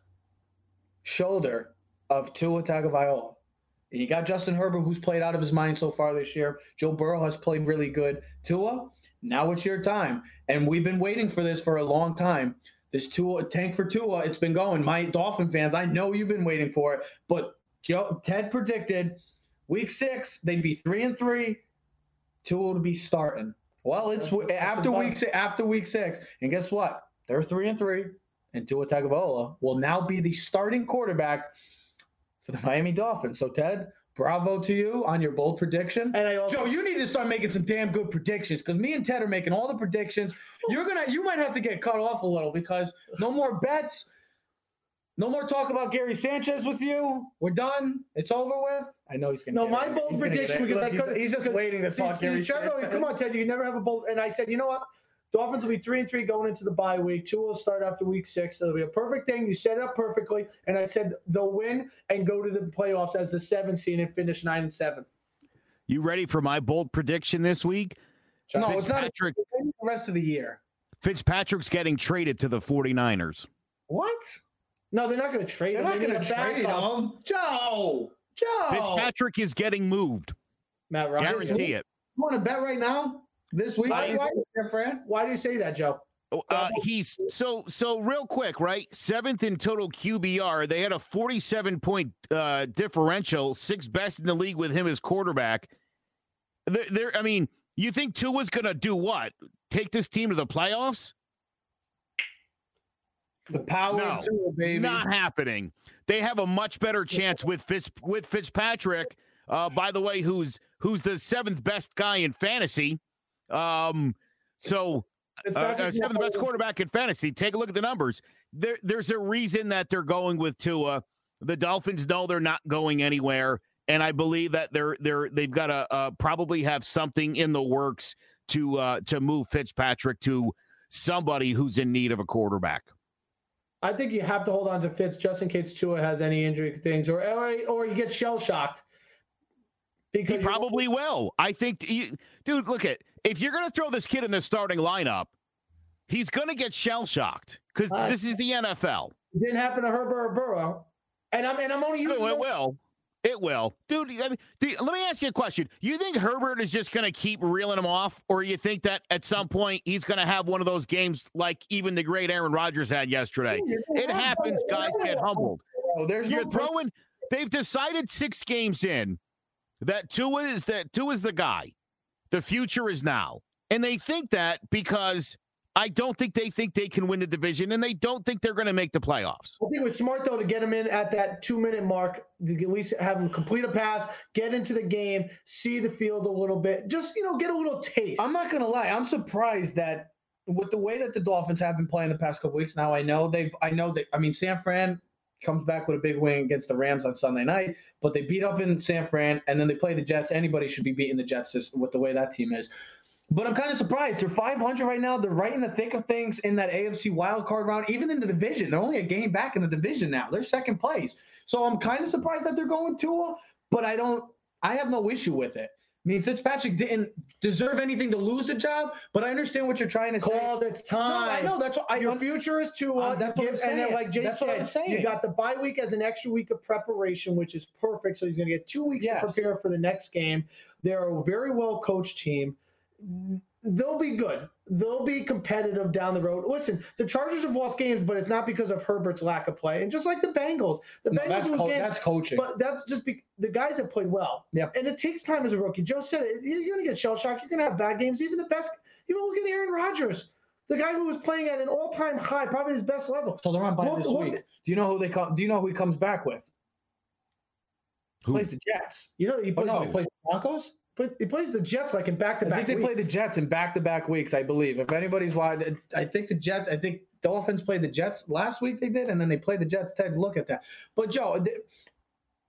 shoulder of Tua Tagovailoa. And you got Justin Herbert, who's played out of his mind so far this year. Joe Burrow has played really good. Tua, now it's your time. And we've been waiting for this for a long time. This Tua tank for Tua, it's been going. My Dolphin fans, I know you've been waiting for it, but Joe Ted predicted week six they'd be three and three. Tua would be starting. Well, it's That's- after week six, after week six, and guess what? They're three and three, and Tua Tagovailoa will now be the starting quarterback for the Miami Dolphins. So Ted, bravo to you on your bold prediction. And I also Joe, you need to start making some damn good predictions because me and Ted are making all the predictions. Oh. You're gonna, you might have to get cut off a little because no more bets, no more talk about Gary Sanchez with you. We're done. It's over with. I know he's gonna. No, my it. bold He's prediction because I Look, he's- couldn't. He's just waiting to talk see, Gary Trevor, Come on, Ted, you can never have a bold. And I said, you know what? Dolphins will be three and three going into the bye week. Tua will start after week six. It'll be a perfect thing. You set it up perfectly. And I said they'll win and go to the playoffs as the seventh seed and finish nine and seven. You ready for my bold prediction this week? No, it's not Fitzpatrick, the rest of the year. Fitzpatrick's getting traded to the 49ers. What? No, they're not going to trade him. They're not going to trade backup. him. Joe. Joe. Fitzpatrick is getting moved. Matt Rogers. Guarantee it. You want to bet right now? This week? Why- why- There, Fran? Why do you say that, Joe? Uh, he's so so real quick, right? Seventh in total QBR. They had a 47 point uh, differential, sixth best in the league with him as quarterback. They're, they're, I mean, you think Tua's going to do what? Take this team to the playoffs? The power No, of Tua, baby. Not happening. They have a much better chance with Fitz with Fitzpatrick. Uh, by the way, who's who's the seventh best guy in fantasy? Um, so uh, uh, seventh best quarterback in fantasy. Take a look at the numbers. There, there's a reason that they're going with Tua. The Dolphins know they're not going anywhere, and I believe that they're they're they've got to uh, probably have something in the works to uh, to move Fitzpatrick to somebody who's in need of a quarterback. I think you have to hold on to Fitz just in case Tua has any injury things, or or, or he gets shell shocked. He Because you- probably will. I think, you, dude. Look at if you're going to throw this kid in the starting lineup, he's going to get shell shocked because Uh, this is the NFL. it didn't happen to Herbert or Burrow, and I'm and I'm only using Oh, it will. It will, dude. I mean, do- let me ask you a question. You think Herbert is just going to keep reeling him off, or you think that at some point he's going to have one of those games like even the great Aaron Rodgers had yesterday? It happens. Guys get humbled. Oh, there's You're no throwing. They've decided six games in that two is that Tua is the guy. The future is now, and they think that because I don't think they think they can win the division, and they don't think they're going to make the playoffs. I think it was smart though to get them in at that two minute mark, to at least have them complete a pass, get into the game, see the field a little bit, just you know, get a little taste. I'm not gonna lie. I'm surprised that with the way that the Dolphins have been playing the past couple weeks. Now I know they've. I know that. I mean, San Fran comes back with a big win against the Rams on Sunday night, but they beat up in San Fran, and then they play the Jets. Anybody should be beating the Jets with the way that team is. But I'm kind of surprised. They're 500 right now. They're right in the thick of things in that AFC wild card round, even in the division. They're only a game back in the division now. They're second place. So I'm kind of surprised that they're going Tua, but I don't. I have no issue with it. I mean, Fitzpatrick didn't deserve anything to lose the job, but I understand what you're trying to say. called. It's time. No. I know that's what I. Your future is Tua. Uh, that's what I'm and then, saying. like Jay That's what I'm said, you got the bye week as an extra week of preparation, which is perfect. So he's going to get two weeks Yes. to prepare for the next game. They're a very well coached team. They'll be good. They'll be competitive down the road. Listen, the Chargers have lost games, but it's not because of Herbert's lack of play. And just like the Bengals, the No, Bengals that's, co- games, that's coaching. but that's just be, the guys that played well. Yep. And it takes time as a rookie. Joe said it. You're going to get shell shocked. You're going to have bad games. Even the best. You know, look at Aaron Rodgers, the guy who was playing at an all-time high, probably his best level. so they're on bye Look- this week. at- Do you know who they come? Do you know who he comes back with? Who? Plays the Jets. You know, he Oh no, he plays the Broncos. But he plays the Jets like in back-to-back. I think they play weeks. the Jets in back-to-back weeks. I believe. If anybody's wide, I think the Jets. I think Dolphins played the Jets last week. They did, and then they played the Jets. Ted, look at that. But Joe, th-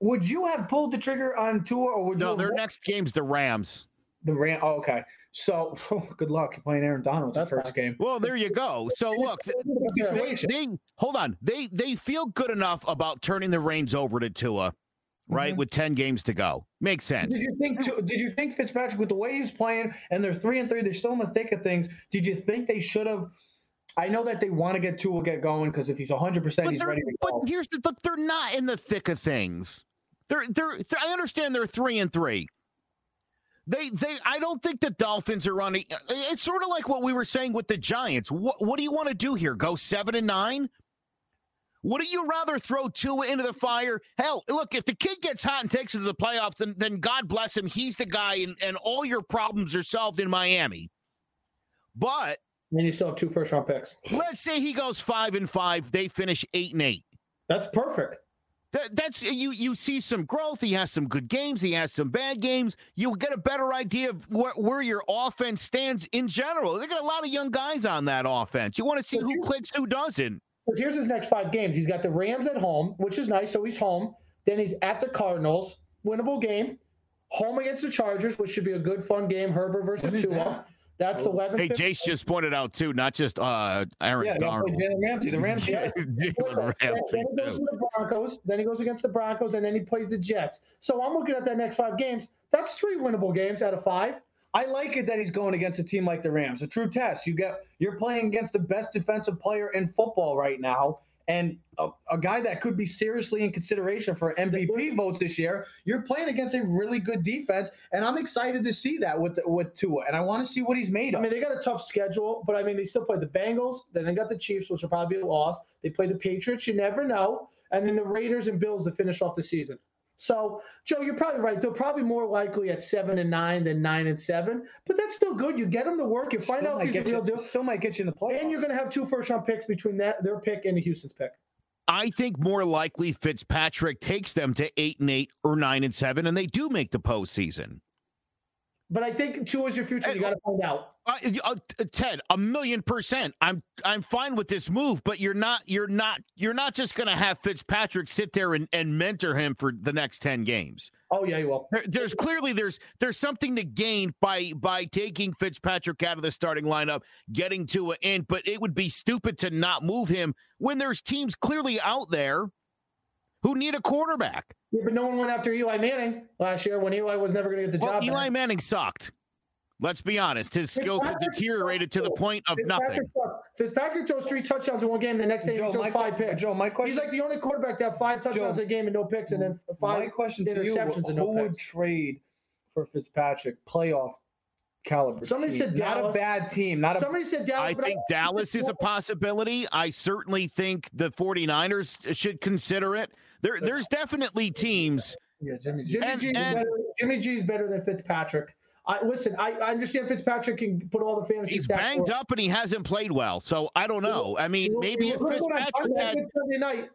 would you have pulled the trigger on Tua, or would No, you? their have next game's the Rams. the Ram. Oh, okay. So oh, good luck You're playing Aaron Donald the That's first game. Well, there you go. So look, they, they hold on. They they feel good enough about turning the reins over to Tua, right? Mhm. With ten games to go, makes sense. Did you think? Did you think Fitzpatrick, with the way he's playing, and they're three and three, they're still in the thick of things. Did you think they should have? I know that they want to get Tua get going because if he's 100, percent he's ready to but here's the look. They're not in the thick of things. They're, they're they're I understand they're three and three. They they I don't think the Dolphins are running. It's sort of like what we were saying with the Giants. What what do you want to do here? Go seven and nine? Wouldn't you rather throw Tua into the fire? Hell, look, if the kid gets hot and takes it to the playoffs, then, then God bless him. He's the guy, and, and all your problems are solved in Miami. But then you still have two first round picks. Let's say he goes five and five, they finish eight and eight. That's perfect. That, that's you. You see some growth. He has some good games. He has some bad games. You get a better idea of where, where your offense stands in general. They got a lot of young guys on that offense. You want to see who clicks, who doesn't. Because here's his next five games. He's got the Rams at home, which is nice. So he's home. Then he's at the Cardinals, winnable game. Home against the Chargers, which should be a good, fun game. Herbert versus Tua. That? That's 11. Hey, Jace just pointed out too, not just uh, Aaron yeah, Donald. Jalen Ramsey, the Rams. Yeah. then he goes to the Broncos. Then he goes against the Broncos, and then he plays the Jets. So I'm looking at that next five games. That's three winnable games out of five. I like it that he's going against a team like the Rams. A true test. You get you're playing against the best defensive player in football right now, and a, a, guy that could be seriously in consideration for MVP votes this year. You're playing against a really good defense, and I'm excited to see that with with Tua, and I want to see what he's made of. I mean, they got a tough schedule, but I mean, they still play the Bengals. Then they got the Chiefs, which will probably be a loss. They play the Patriots. You never know, and then the Raiders and Bills to finish off the season. So, Joe, you're probably right. They're probably more likely at seven and nine than nine and seven, but that's still good. You get them to work. You find still out if he's a real deal. Still might get you in the playoffs. And you're going to have two first round picks between that their pick and the Houston's pick. I think more likely Fitzpatrick takes them to eight and eight or nine and seven, and they do make the postseason. But I think Tua is your future. You got to find out. Uh, uh, Ted, a million percent. I'm I'm fine with this move, but you're not you're not you're not just going to have Fitzpatrick sit there and, and mentor him for the next ten games. Oh yeah, you will. There, there's clearly there's there's something to gain by by taking Fitzpatrick out of the starting lineup, getting to an end. But it would be stupid to not move him when there's teams clearly out there who need a quarterback. Yeah, but no one went after Eli Manning last year when Eli was never going to get the well, job. Eli back. Manning sucked. Let's be honest. His skills have deteriorated to the point of nothing. Fitzpatrick throws three touchdowns in one game. The next day Joe, he throws five picks. Joe, my question. He's like the only quarterback to have five touchdowns Joe, a game and no picks, and then five my question interceptions to you, and no who would trade for Fitzpatrick playoff caliber. Somebody team. said Dallas. Not a bad team. Not Somebody a, said Dallas. I think I Dallas is a possibility. I certainly think the 49ers should consider it. There, there's definitely teams. Yeah, Jimmy, Jimmy, and, G, and, better, Jimmy G is better than Fitzpatrick. I listen. I, I, understand Fitzpatrick can put all the fantasy. He's banged up and he hasn't played well, so I don't know. I mean, maybe if Fitzpatrick had,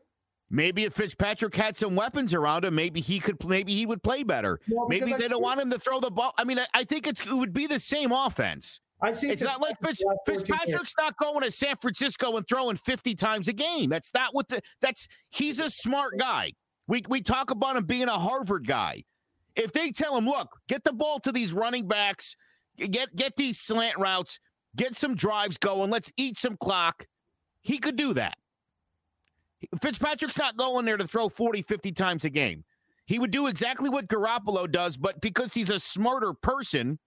maybe if Fitzpatrick had some weapons around him, maybe he could. Maybe he would play better. Well, maybe they don't want him to throw the ball. I mean, I, I think it would be the same offense. I've seen it's not like Fitz, Fitzpatrick's not going to San Francisco and throwing 50 times a game. That's not what the that's he's a smart guy. We we talk about him being a Harvard guy. If they tell him, look, get the ball to these running backs, get get these slant routes, get some drives going, let's eat some clock, he could do that. Fitzpatrick's not going there to throw 40, 50 times a game. He would do exactly what Garoppolo does, but because he's a smarter person,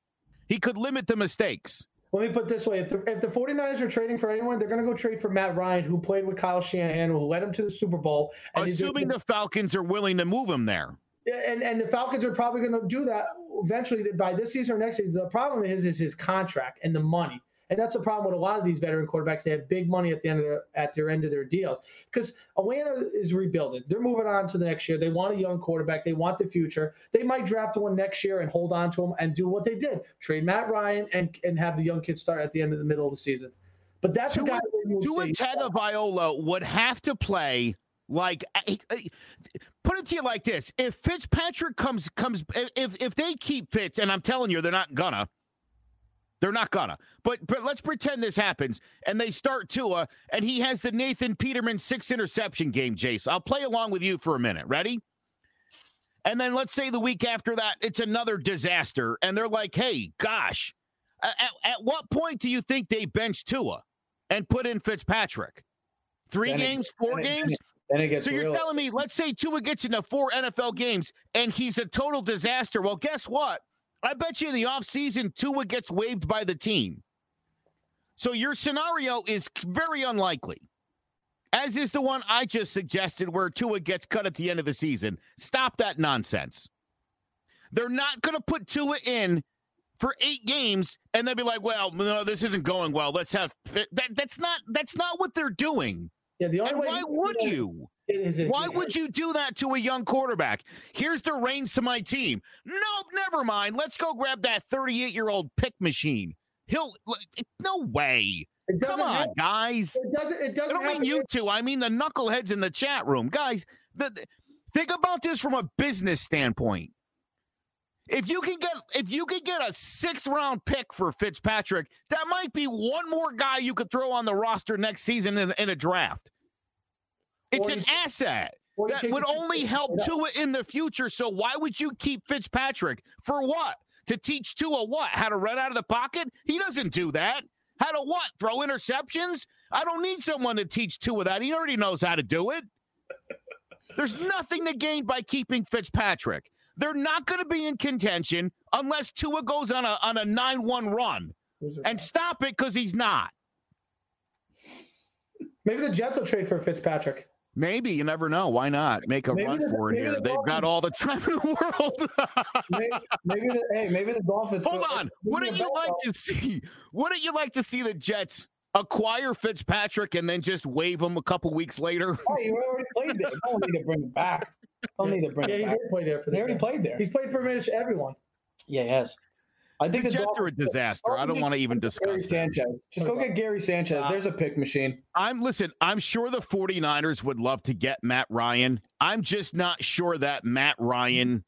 he could limit the mistakes. Let me put this way: if the if the 49ers are trading for anyone, they're going to go trade for Matt Ryan, who played with Kyle Shanahan, who led him to the Super Bowl. Assuming the Falcons are willing to move him there and and the Falcons are probably going to do that eventually by this season or next season. The problem is is his contract and the money. And that's the problem with a lot of these veteran quarterbacks. They have big money at the end of their at their end of their deals because Atlanta is rebuilding. They're moving on to the next year. They want a young quarterback. They want the future. They might draft one next year and hold on to him and do what they did: trade Matt Ryan and and have the young kids start at the end of the middle of the season. But that's Tua. Tua Tagovailoa would have to play like, put it to you like this: If Fitzpatrick comes comes, if if they keep Fitz, and I'm telling you, they're not gonna, they're not gonna. But but let's pretend this happens, and they start Tua, and he has the Nathan Peterman six interception game. Jace, I'll play along with you for a minute. Ready? And then let's say the week after that, it's another disaster, and they're like, "Hey, gosh, at, at what point do you think they bench Tua and put in Fitzpatrick? Three then games, it, four games? Then it gets so you're telling me, let's say Tua gets into four NFL games and he's a total disaster. Well, guess what? I bet you in the offseason, Tua gets waived by the team. So your scenario is very unlikely, as is the one I just suggested where Tua gets cut at the end of the season. Stop that nonsense. They're not going to put Tua in for eight games and then be like, well, no, this isn't going well. Let's have fit. that. That's not that's not what they're doing. Yeah, the only And way why would you? Why would you do that to a young quarterback? Here's the reins to my team. Nope, never mind. Let's go grab that 38 year old pick machine. He'll no way. It Come on, have- guys. It doesn't. It doesn't. I don't mean happen- you two. I mean the knuckleheads in the chat room, guys. The, the- think about this from a business standpoint. If you can get if you could get a sixth round pick for Fitzpatrick, that might be one more guy you could throw on the roster next season in, in a draft. It's an asset that would only help Tua in the future. So why would you keep Fitzpatrick for what? To teach Tua what? How to run out of the pocket? He doesn't do that. How to what? Throw interceptions? I don't need someone to teach Tua that. He already knows how to do it. There's nothing to gain by keeping Fitzpatrick. They're not going to be in contention unless Tua goes on a on a nine one run and stop it because he's not. Maybe the Jets will trade for Fitzpatrick. Maybe you never know. Why not make a Maybe run the- for it here? the They've got all the time in the world. maybe, maybe the, hey, maybe the Dolphins. Hold on. Wouldn't you like to see? Wouldn't you like to see the Jets acquire Fitzpatrick and then just wave him a couple weeks later? Oh, you already played there. I Don't need to bring him back. I Don't need to bring Yeah, he him back. did play there for the He already Jets. played there. He's played for pretty much everyone. Yeah, yes. I think The the Jets are a disaster. I don't want to even Gary discuss. that. Sanchez. Just go get Gary Sanchez. Stop. There's a pick machine. I'm listen, I'm sure the 49ers would love to get Matt Ryan. I'm just not sure that Matt Ryan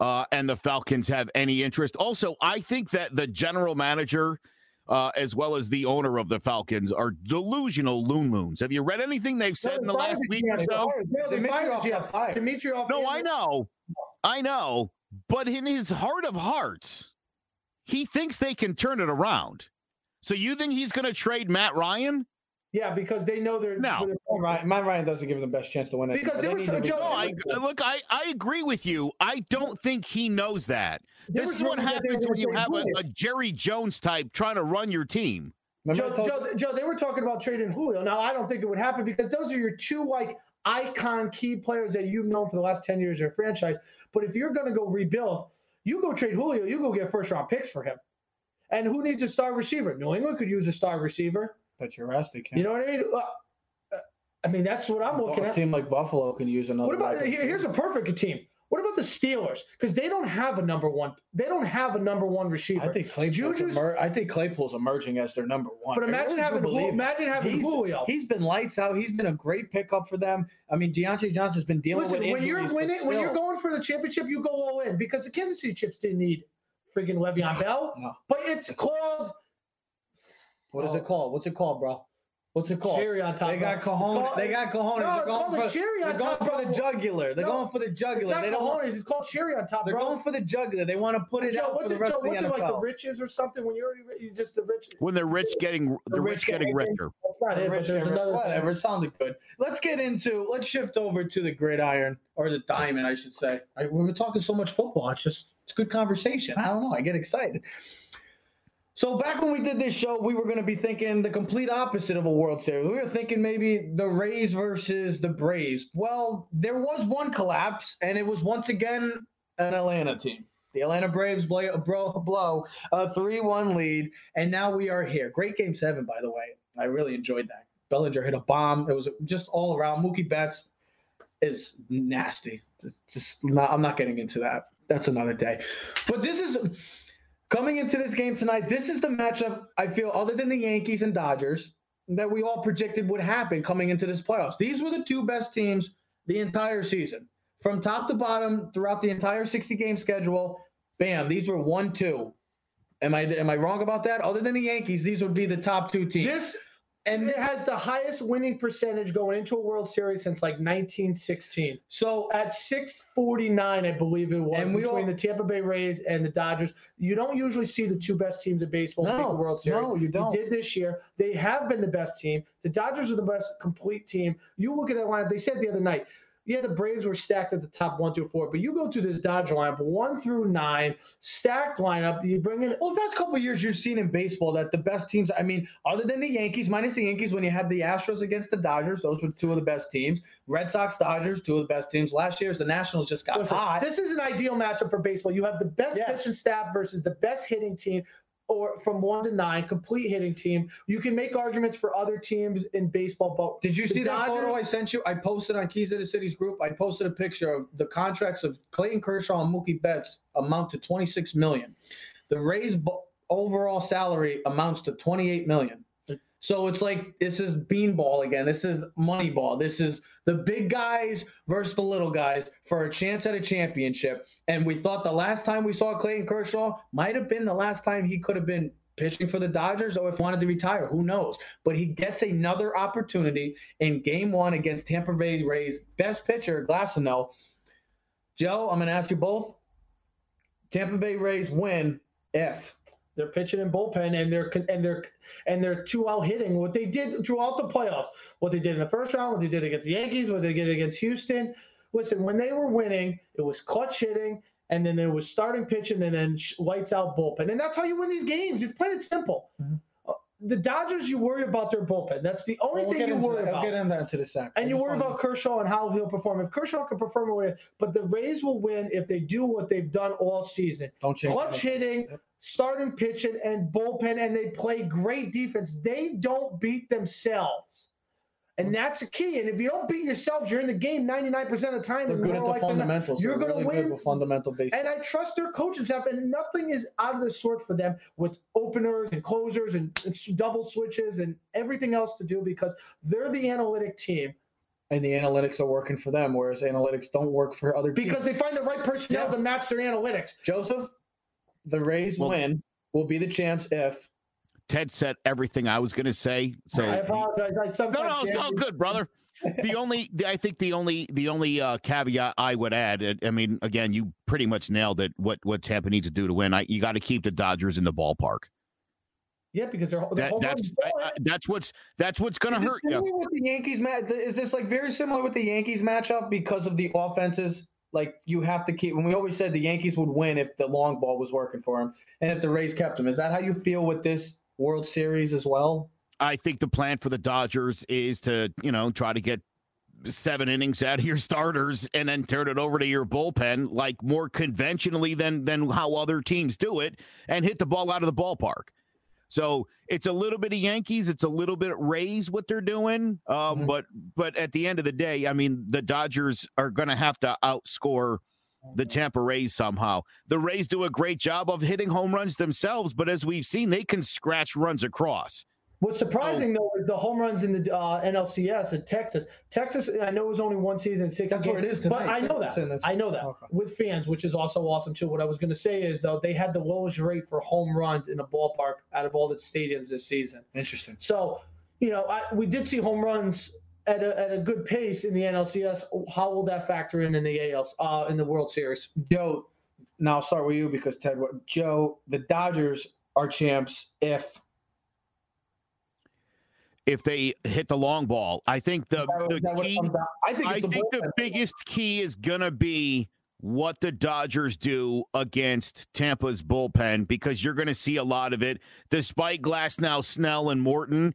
uh, and the Falcons have any interest. Also, I think that the general manager uh, as well as the owner of the Falcons are delusional loon loons. Have you read anything they've said in the last week or so? No, they fired Dimitroff Jeff. got fired. Dimitroff. No, I know. I know. But in his heart of hearts, he thinks they can turn it around. So you think he's going to trade Matt Ryan? Yeah, because they know they're. No. they're- Matt Ryan, doesn't give them the best chance to win it. Because but they were so- to be- Joe, No, I look. I I agree with you. I don't think he knows that. They This is what saying that they happens when you have a, a Jerry Jones type trying to run your team. Joe, I told- Joe, Joe, they were talking about trading Julio. Now, I don't think it would happen because those are your two like icon key players that you've known for the last 10 years of your franchise. But if you're going to go rebuild, you go trade Julio, you go get first round picks for him. And who needs a star receiver? New England could use a star receiver. But you're rested, Cam. You know what I mean? Uh, I mean, that's what I'm looking a at. team like Buffalo can use another. What about here- here's a perfect team. What about the Steelers? Because they don't have a number one. They don't have a number one receiver. I think Claypool's, emer- I think Claypool's emerging as their number one. But imagine really having believe Ju- it. imagine having he's, Julio. He's been lights out. He's been a great pickup for them. I mean, Diontae Johnson's been dealing Listen, with when you're winning, when you're going for the championship, you go all in because the Kansas City Chiefs didn't need friggin' Le'Veon Bell. No. But it's called What is it oh. called? What's it called, bro? What's it called? cherry on top. They got bro. It's cojones. called- They got cojones. No, it's called a for, cherry on top. They're going top, for the jugular. They're No, going for the It's jugular. not They don't. cojones. It's called cherry on top, They're bro. going for the jugular. They want to put it Joe, out what's for the it, rest Joe, of the what's it like the riches or something when you're already you just the rich? When they're rich getting the rich getting richer. That's not it. But there's another whatever. thing. It sounded good. Let's get into. Let's shift over to the gridiron or the diamond, I should say. I, we were talking so much football. It's just it's good conversation. I don't know. I get excited. So back when we did this show, we were going to be thinking the complete opposite of a World Series. We were thinking maybe the Rays versus the Braves. Well, there was one collapse, and it was once again an Atlanta team. The Atlanta Braves blow, blow a 3 1 lead, and now we are here. Great game seven, by the way. I really enjoyed that. Bellinger hit a bomb. It was just all around. Mookie Betts is nasty. It's just not, I'm not getting into that. That's another day. But this is coming into this game tonight. This is the matchup I feel, other than the Yankees and Dodgers, that we all predicted would happen coming into this playoffs. These were the two best teams the entire season, from top to bottom throughout the entire 60 game schedule. Bam, these were one two. Am I am I wrong about that? Other than the Yankees, these would be the top two teams. This and it has the highest winning percentage going into a World Series since like 1916. so At 649, I believe it was And we between all- the Tampa Bay Rays and the Dodgers. You don't usually see the two best teams in baseball No, the World Series. no, you don't. did this year. They have been the best team. The Dodgers are the best complete team. You look at that lineup. They said the other night. Yeah, the Braves were stacked at the top one through four, but you go through this Dodger lineup one through nine, stacked lineup. You bring in Well, the past couple of years, you've seen in baseball that the best teams. I mean, other than the Yankees, minus the Yankees, when you had the Astros against the Dodgers, those were two of the best teams. Red Sox, Dodgers, two of the best teams. Last year's the Nationals just got Listen, hot. this is an ideal matchup for baseball. You have the best Yes. pitching staff versus the best hitting team, or from one to nine, complete hitting team. You can make arguments for other teams in baseball, but Did you see that photo I sent you? I posted on Keys of the City's group. I posted a picture of the contracts of Clayton Kershaw and Mookie Betts amount to 26 million. The Rays' overall salary amounts to 28 million. So it's like this is beanball again. This is moneyball. This is the big guys versus the little guys for a chance at a championship. And we thought the last time we saw Clayton Kershaw might have been the last time he could have been pitching for the Dodgers or if wanted to retire. Who knows? But he gets another opportunity in game one against Tampa Bay Rays best pitcher, Glasnow. Joe, I'm to ask you both. Tampa Bay Rays win if they're pitching in bullpen and they're and they're and they're two out hitting what they did throughout the playoffs. What they did in the first round, what they did against the Yankees, what they did against Houston. Listen, when they were winning, it was clutch hitting, and then there was starting pitching, and then lights out bullpen, and that's how you win these games. It's plain and simple. Mhm. Uh, The Dodgers, you worry about their bullpen. That's the only We'll thing you worry that. about. I'll get into that to the second. And I you worry about Kershaw and how he'll perform. If Kershaw can perform away, but the Rays will win if they do what they've done all season. Don't change Clutch it. hitting, Yep. starting pitching, and bullpen, and they play great defense. They don't beat themselves. And that's the key. And if you don't beat yourselves, you're in the game 99% of the time. They're and good more at the likely than oh, not, fundamentals. You're going to really good win. with fundamental baseball. And I trust their coaching staff, and nothing is out of the sort for them with openers and closers and, and double switches and everything else to do because they're the analytic team. and the analytics are working for them, whereas analytics don't work for other teams. because they find the right personnel Yeah. to match their analytics. Joseph, the Rays Well- win will be the champs if Ted said everything I was going to say. So I apologize. I no, no, it's all good, brother. The only, the, I think the only, the only uh, caveat I would add. I mean, again, you pretty much nailed it. What what Tampa needs to do to win, I, you got to keep the Dodgers in the ballpark. Yeah, because they're, they're That, that's I, that's what's that's what's going to hurt you. with the Yankees match? Is this like very similar with the Yankees matchup because of the offenses? Like you have to keep. When we always said the Yankees would win if the long ball was working for them, and if the Rays kept them. Is that how you feel with this World Series as well? I think the plan for the Dodgers is to, you know, try to get seven innings out of your starters and then turn it over to your bullpen like more conventionally than than how other teams do it and hit the ball out of the ballpark. So it's a little bit of Yankees, it's a little bit Rays what they're doing. Um, Mhm. but but at the end of the day, I mean the Dodgers are gonna have to outscore the Tampa Rays somehow. The Rays do a great job of hitting home runs themselves, but as we've seen, they can scratch runs across. What's surprising though is the home runs in the uh, NLCS in Texas. Texas, I know it was only one season, six. That's where it games, is But. I know that. I know that Okay. with fans, which is also awesome too. What I was going to say is though they had the lowest rate for home runs in a ballpark out of all the stadiums this season. Interesting. So, you know, I, we did see home runs at a, at a good pace in the NLCS. How will that factor in in the ALs uh, in the World Series? Joe, now I'll start with you because Ted. Joe, the Dodgers are champs if if they hit the long ball. I think the, that- the that key I think, I the think the biggest key is gonna be what the Dodgers do against Tampa's bullpen because you're gonna see a lot of it. Despite Glasnow, Snell and Morton,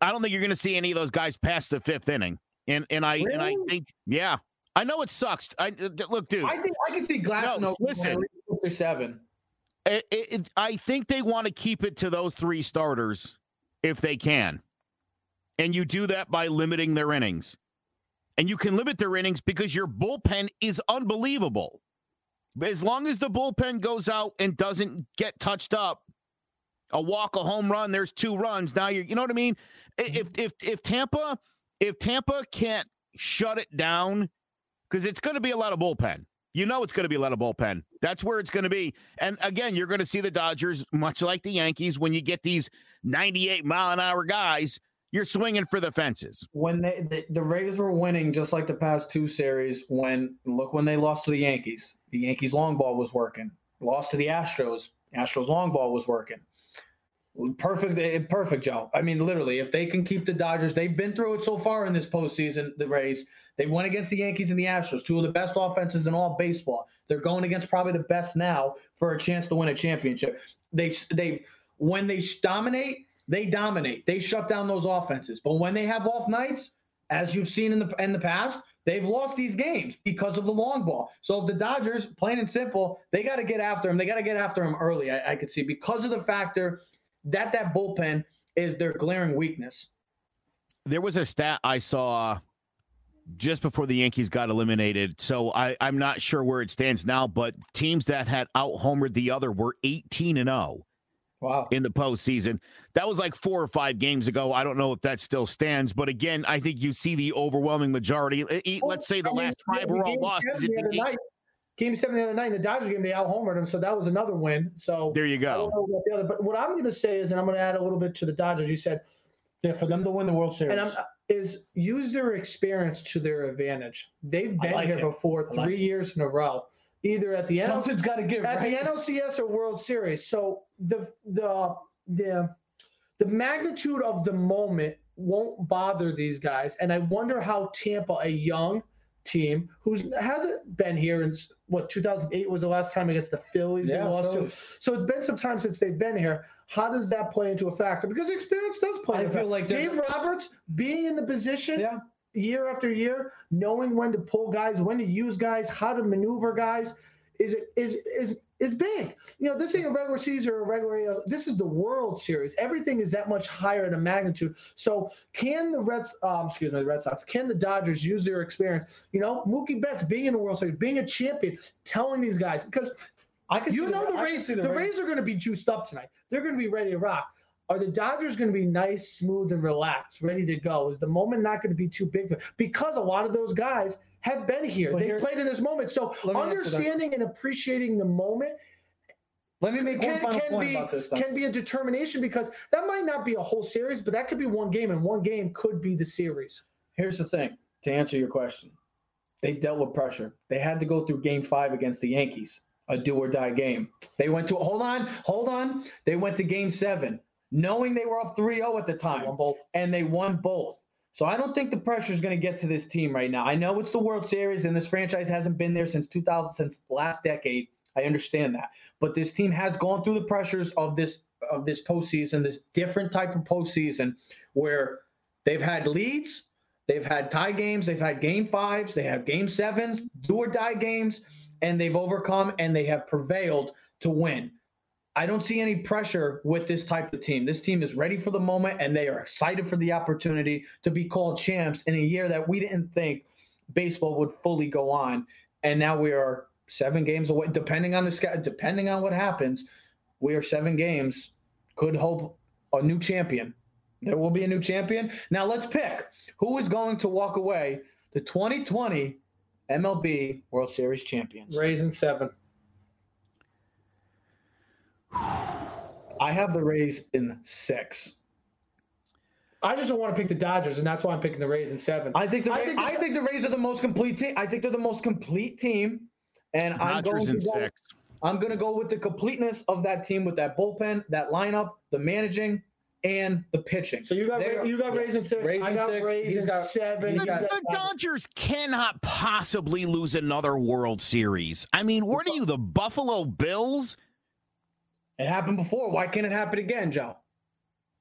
I don't think you're gonna see any of those guys past the fifth inning. And and I and I think yeah. I know it sucks. I look, dude. I think I can see Glass. No, listen. or seven. it, it, it- I think they want to keep it to those three starters if they can. And you do that by limiting their innings. And you can limit their innings because your bullpen is unbelievable. As long as the bullpen goes out and doesn't get touched up, a walk, a home run, there's two runs. Now you're, you know what I mean? Mm-hmm. If if if Tampa, if Tampa can't shut it down, because it's going to be a lot of bullpen. You know it's going to be a lot of bullpen. That's where it's going to be. And again, you're going to see the Dodgers, much like the Yankees, when you get these 98 mile an hour guys, you're swinging for the fences. When they, the, the Rays were winning, just like the past two series, when look when they lost to the Yankees, the Yankees long ball was working. Lost to the Astros, Astros long ball was working. Perfect, eh, perfect, Joe. I mean, literally, if they can keep the Dodgers, they've been through it so far in this postseason. The Rays, they won against the Yankees and the Astros, two of the best offenses in all baseball. They're going against probably the best now for a chance to win a championship. They, they, when they dominate, they dominate. They shut down those offenses. But when they have off nights, as you've seen in the in the past, they've lost these games because of the long ball. So if the Dodgers, plain and simple, they got to get after him. They got to get after him early. I, I could see because of the factor that that bullpen is their glaring weakness. There was a stat I saw just before the Yankees got eliminated. So I, I'm not sure where it stands now, but teams that had out homered the other were 18 and 0. Wow. In the postseason. That was like four or five games ago. I don't know if that still stands, but again, I think you see the overwhelming majority. Let's say the I mean, last five were all lost. Game seven the other night in the Dodgers game, they out homered him, so that was another win. So there you go. The other, but what I'm going to say is, and I'm going to add a little bit to the Dodgers. You said, yeah, for them to win the World Series, and I'm, uh, is use their experience to their advantage. They've been like here it. before three like years in a row, either at the something's got to give at right? the NLCS or World Series. So the the the the magnitude of the moment won't bother these guys, and I wonder how Tampa, a young team who hasn't been here in what 2008 was the last time against the Phillies yeah, they lost to. So it's been some time since they've been here. How does that play into a factor? Because experience does play. I feel like Dave Roberts being in the position yeah. year after year, knowing when to pull guys, when to use guys, how to maneuver guys, is is is is big. You know, this ain't a regular season or a regular. This is the World Series. Everything is that much higher in a magnitude. So, can the Reds, um, excuse me, the Red Sox, can the Dodgers use their experience? You know, Mookie Betts being in the World Series, being a champion, telling these guys because I can you know the, the Rays. The, the Rays. Rays are going to be juiced up tonight. They're going to be ready to rock. Are the Dodgers going to be nice, smooth, and relaxed, ready to go? Is the moment not going to be too big for because a lot of those guys have been here. But they here, played in this moment. So understanding and appreciating the moment let me make can, one point be, this. Can be a determination because that might not be a whole series, but that could be one game, and one game could be the series. Here's the thing: to answer your question, they've dealt with pressure. They had to go through Game Five against the Yankees, a do or die game. They went to hold on, hold on. They went to Game Seven, knowing they were up 3-0 at the time, and they won both. So I don't think the pressure is going to get to this team right now. I know it's the World Series and this franchise hasn't been there since 2000 since last decade. I understand that. But this team has gone through the pressures of this of this postseason, this different type of postseason where they've had leads, they've had tie games, they've had game fives, they have game sevens, do or die games, and they've overcome and they have prevailed to win. I don't see any pressure with this type of team. This team is ready for the moment and they are excited for the opportunity to be called champs in a year that we didn't think baseball would fully go on. And now we are seven games away, depending on the depending on what happens. We are seven games. Could hope a new champion. There will be a new champion. Now let's pick who is going to walk away the 2020 MLB World Series champions. Rays in seven. I have the Rays in six. I just don't want to pick the Dodgers, and that's why I'm picking the Rays in seven. I think the I, think, the, I think the Rays are the most complete team. I think they're the most complete team, and I'm going to go, six. I'm going to go with the completeness of that team with that bullpen, that lineup, the managing, and the pitching. So you got They're, you got yes, Rays in six. Rays I got six. Rays in got, seven. The, the Dodgers cannot possibly lose another World Series. I mean, what are you, the Buffalo Bills? It happened before. Why can't it happen again, Joe?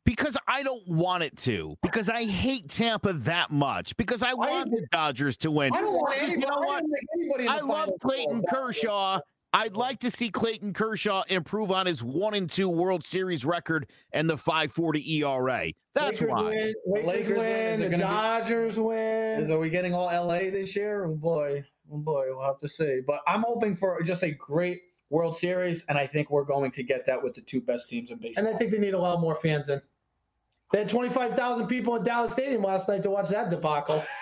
Because I don't want it to. Because I hate Tampa that much. Because I want the Dodgers to win. I don't want anybody. You know what? I, I love Clayton Kershaw. I'd like to see Clayton Kershaw improve on his one and two World Series record and the 540 ERA. That's Lakers why. Win, Lakers, Lakers win. win. The Dodgers be, win. Is, are we getting all LA this year? Oh boy, oh boy, we'll have to see. But I'm hoping for just a great World Series, and I think we're going to get that with the two best teams in baseball. And I think they need a lot more fans in. They had 25,000 people in Dallas Stadium last night to watch that debacle.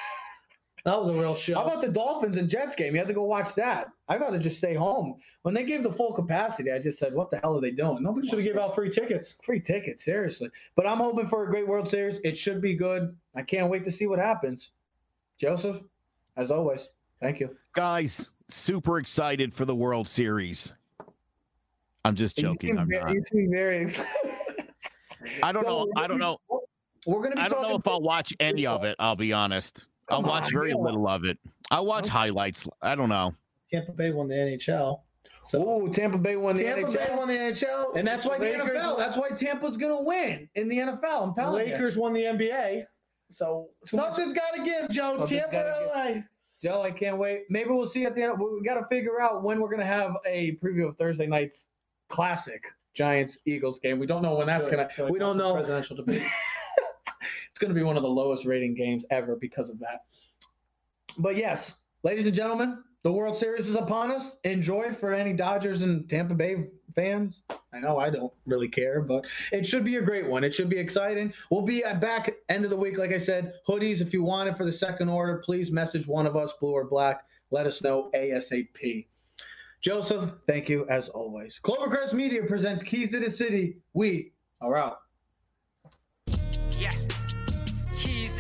That was a real show. How about the Dolphins and Jets game? You had to go watch that. I got to just stay home. When they gave the full capacity, I just said, "What the hell are they doing?" Nobody should have given out free tickets. Free tickets, seriously. But I'm hoping for a great World Series. It should be good. I can't wait to see what happens. Joseph, as always, thank you, guys super excited for the World Series. I'm just joking. I'm very, not. You seem very excited. I don't know. I don't know. We're gonna. Be I don't know if I'll watch any of it. I'll be honest. I'll watch on, very you know what? little of it. I'll watch highlights. I don't know. Tampa Bay won the NHL. So Oh, Tampa Bay won the Tampa NHL. Bay won the NHL, and that's why the Lakers NFL. won- That's why Tampa's gonna win in the NFL. I'm telling you. Lakers won the NBA. So something's got to give, Joe. Something's Tampa, gotta LA. Joe, I can't wait. Maybe we'll see at the end. We got to figure out when we're gonna have a preview of Thursday night's classic Giants Eagles game. We don't know when that's gonna. Really We don't know. Presidential debate. it's going to be one of the lowest rating games ever because of that. But yes, ladies and gentlemen, the World Series is upon us. Enjoy for any Dodgers and Tampa Bay fans. I know I don't really care, but it should be a great one. It should be exciting. We'll be back end of the week, like I said. Hoodies, if you want it for the second order, please message one of us, blue or black. Let us know ASAP. Joseph, thank you as always. Clovercrest Media presents Keys to the City. We are out.